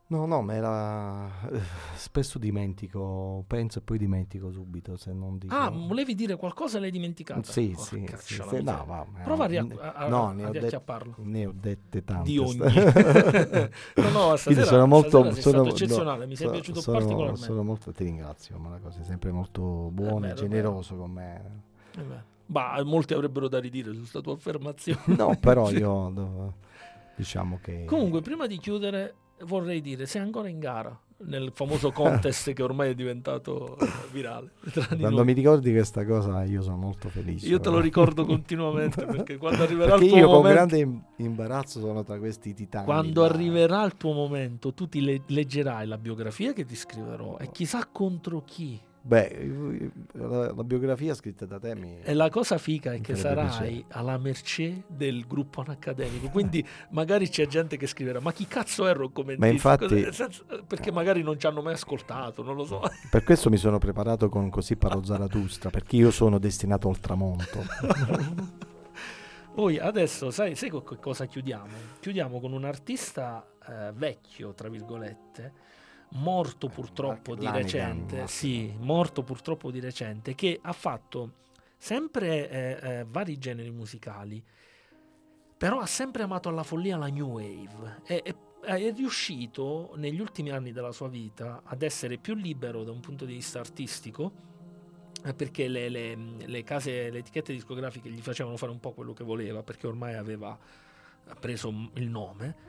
No, no, ma era... eh, Spesso dimentico, penso e poi dimentico subito se non dico... Ah, volevi dire qualcosa e l'hai dimenticata? Sì, Porca sì, sì, sì, la no, va, ma- Prova a, ria- ne- a, no, a ne det- riacchiapparlo. Ne ho dette tante. Di ogni. *laughs* no, no, stasera, sono molto, stasera sono- stato eccezionale, no, mi sei so- piaciuto sono- particolarmente. Sono molto, ti ringrazio, ma la cosa è sempre molto buona vero, e è generoso con me. Eh. Bah, molti avrebbero da ridire su questa tua affermazione. No, però *laughs* io diciamo che... Comunque, prima di chiudere, vorrei dire, sei ancora in gara nel famoso contest che ormai è diventato eh, virale. Quando noi. mi ricordi questa cosa io sono molto felice. Io te lo ricordo continuamente *laughs* perché quando arriverà Perché il tuo io con momento, grande im- imbarazzo sono tra questi titani. quando là. arriverà il tuo momento, tu ti le- leggerai la biografia che ti scriverò e chissà contro chi. Beh, la, la biografia scritta da te mi... E la cosa figa è che sarai alla mercé del gruppo accademico. Quindi magari c'è gente che scriverà: Ma chi cazzo è Rocco Mentizzi? infatti- Cosa- senza- perché magari non ci hanno mai ascoltato, non lo so. *laughs* Per questo mi sono preparato con Così parlo Zaratustra, perché io sono destinato al tramonto. *laughs* Poi adesso, sai, sai cosa chiudiamo? Chiudiamo con un artista eh, vecchio, tra virgolette, morto purtroppo Mark di recente, sì, morto purtroppo di recente, che ha fatto sempre eh, eh, vari generi musicali, però ha sempre amato alla follia la new wave e, e- è riuscito negli ultimi anni della sua vita ad essere più libero da un punto di vista artistico eh, perché le, le- le case, le etichette discografiche gli facevano fare un po' quello che voleva perché ormai aveva preso m- il nome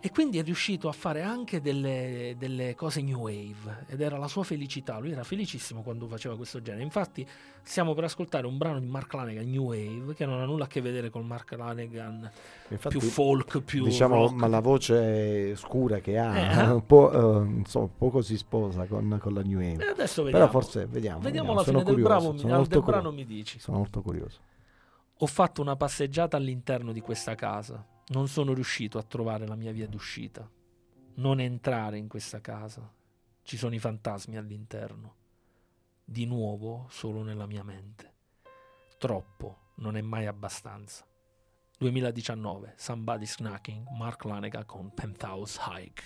e quindi è riuscito a fare anche delle, delle cose new wave ed era la sua felicità, lui era felicissimo quando faceva questo genere, infatti stiamo per ascoltare un brano di Mark Lanegan New Wave che non ha nulla a che vedere con Mark Lanegan Infatti, più folk, più diciamo, rock. ma la voce scura che ha, Eh, un po', eh, insomma, poco si sposa con, con la New E Wave. adesso vediamo. Però forse vediamo. Vediamo vediamo. la Sono fine del, curioso, bravo, mi- sono molto del curioso. brano mi dici. Sono molto curioso. Ho fatto una passeggiata all'interno di questa casa. Non sono riuscito a trovare la mia via d'uscita. Non entrare in questa casa. Ci sono i fantasmi all'interno. Di nuovo solo nella mia mente. Troppo non è mai abbastanza. 2019, Somebody's Knocking, Mark Lanegan con Penthouse Hike.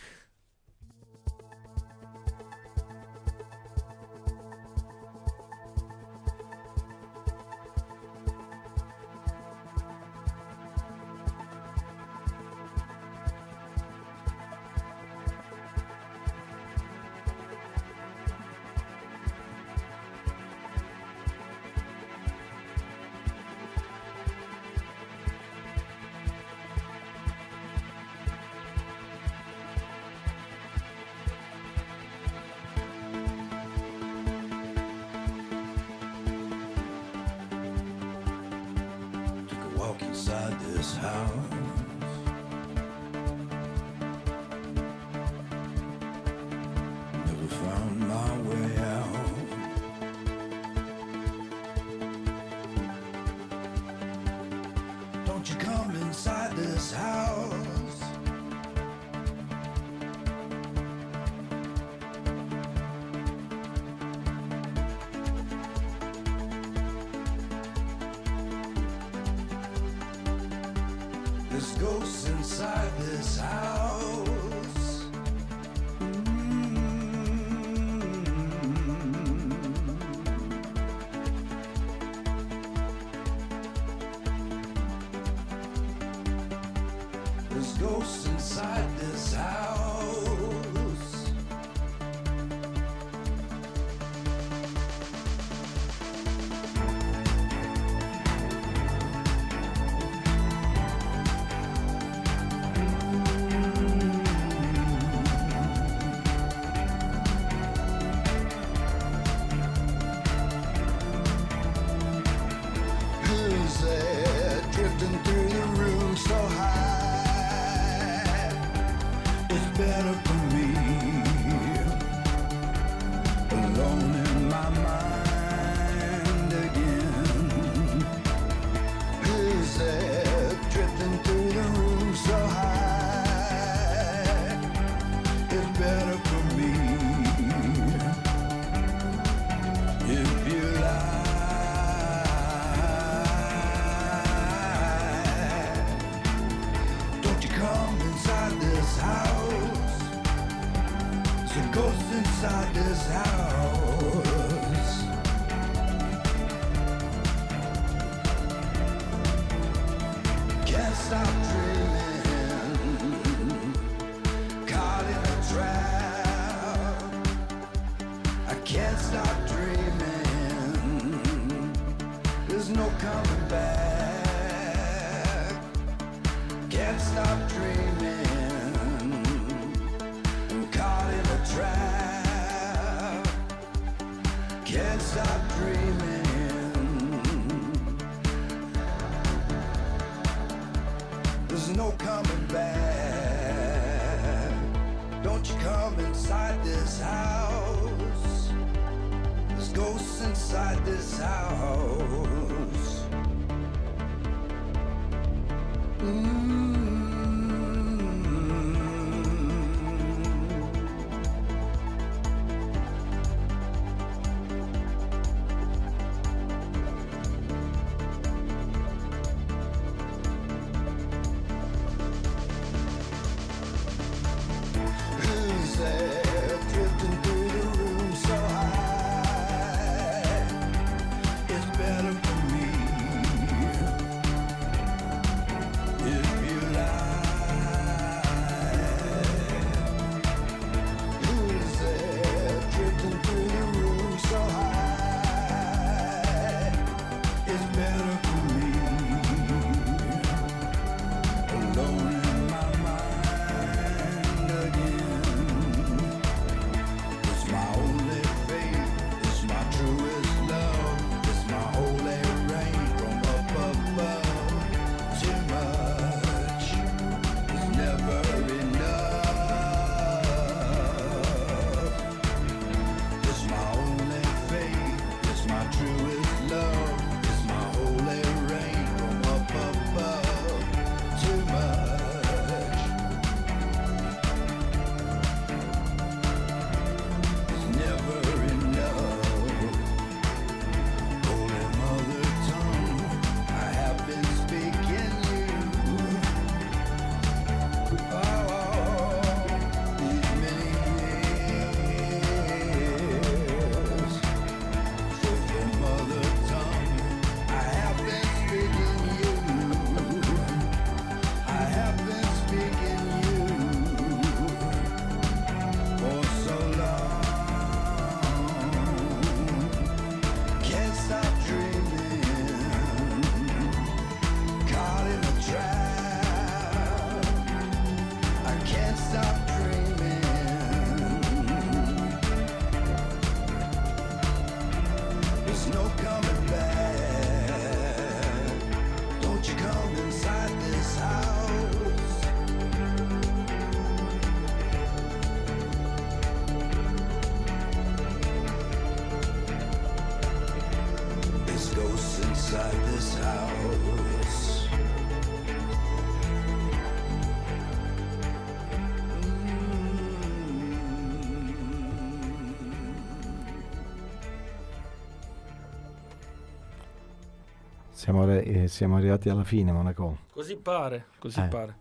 Siamo, eh, siamo arrivati alla fine, Monaco. Così pare, così Eh. pare.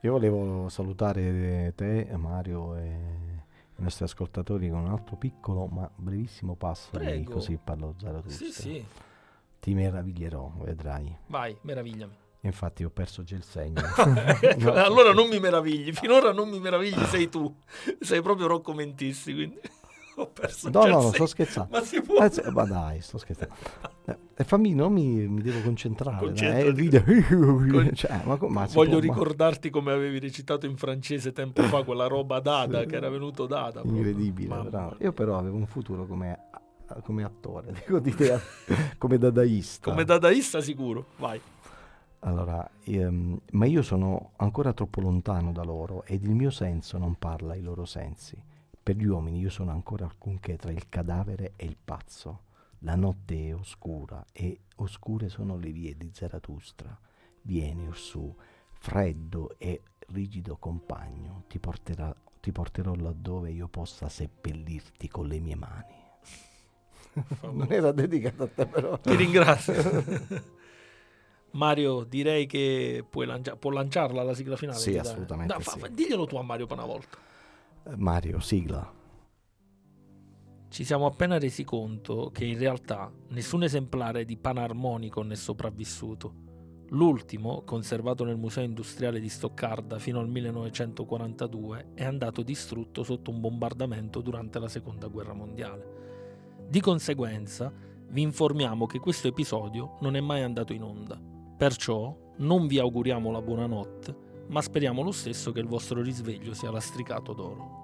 Io volevo salutare te, Mario e i nostri ascoltatori con un altro piccolo ma brevissimo passo di Prego. così parlo Zarathustra. Sì, sì. Ti meraviglierò, vedrai. Vai, meravigliami. Infatti ho perso già il segno. No. *laughs* allora non mi meravigli, finora non mi meravigli, sei tu. Sei proprio Rocco Mentissi, quindi ho perso No, no, no, sto scherzando. Ma si può? Eh, ma dai, sto scherzando. Eh, fammi, non mi, mi devo concentrare. Concentrati. il video. Con- *laughs* Cioè, ma ma Voglio può- ricordarti come avevi recitato in francese tempo fa quella roba Dada, che era venuto Dada. Incredibile, bravo. Io però avevo un futuro come, come attore, *laughs* dico di te, come dadaista. Come dadaista sicuro, vai. Allora, ehm, ma io sono ancora troppo lontano da loro ed il mio senso non parla ai loro sensi. Per gli uomini io sono ancora alcunché tra il cadavere e il pazzo. La notte è oscura e oscure sono le vie di Zarathustra. Vieni orsù, freddo e rigido compagno, ti, porterà- ti porterò laddove io possa seppellirti con le mie mani. non era dedicato a te però. Ti ringrazio. *laughs* Mario, direi che puoi lancia- può lanciarla la sigla finale. Sì, assolutamente Dai, fa- sì. diglielo tu a Mario per una volta. Mario, sigla. Ci siamo appena resi conto che in realtà nessun esemplare di Panarmonicon è sopravvissuto. L'ultimo, conservato nel Museo Industriale di Stoccarda fino al 1942, è andato distrutto sotto un bombardamento durante la Seconda Guerra Mondiale. Di conseguenza, vi informiamo che questo episodio non è mai andato in onda. Perciò non vi auguriamo la buonanotte, ma speriamo lo stesso che il vostro risveglio sia lastricato d'oro.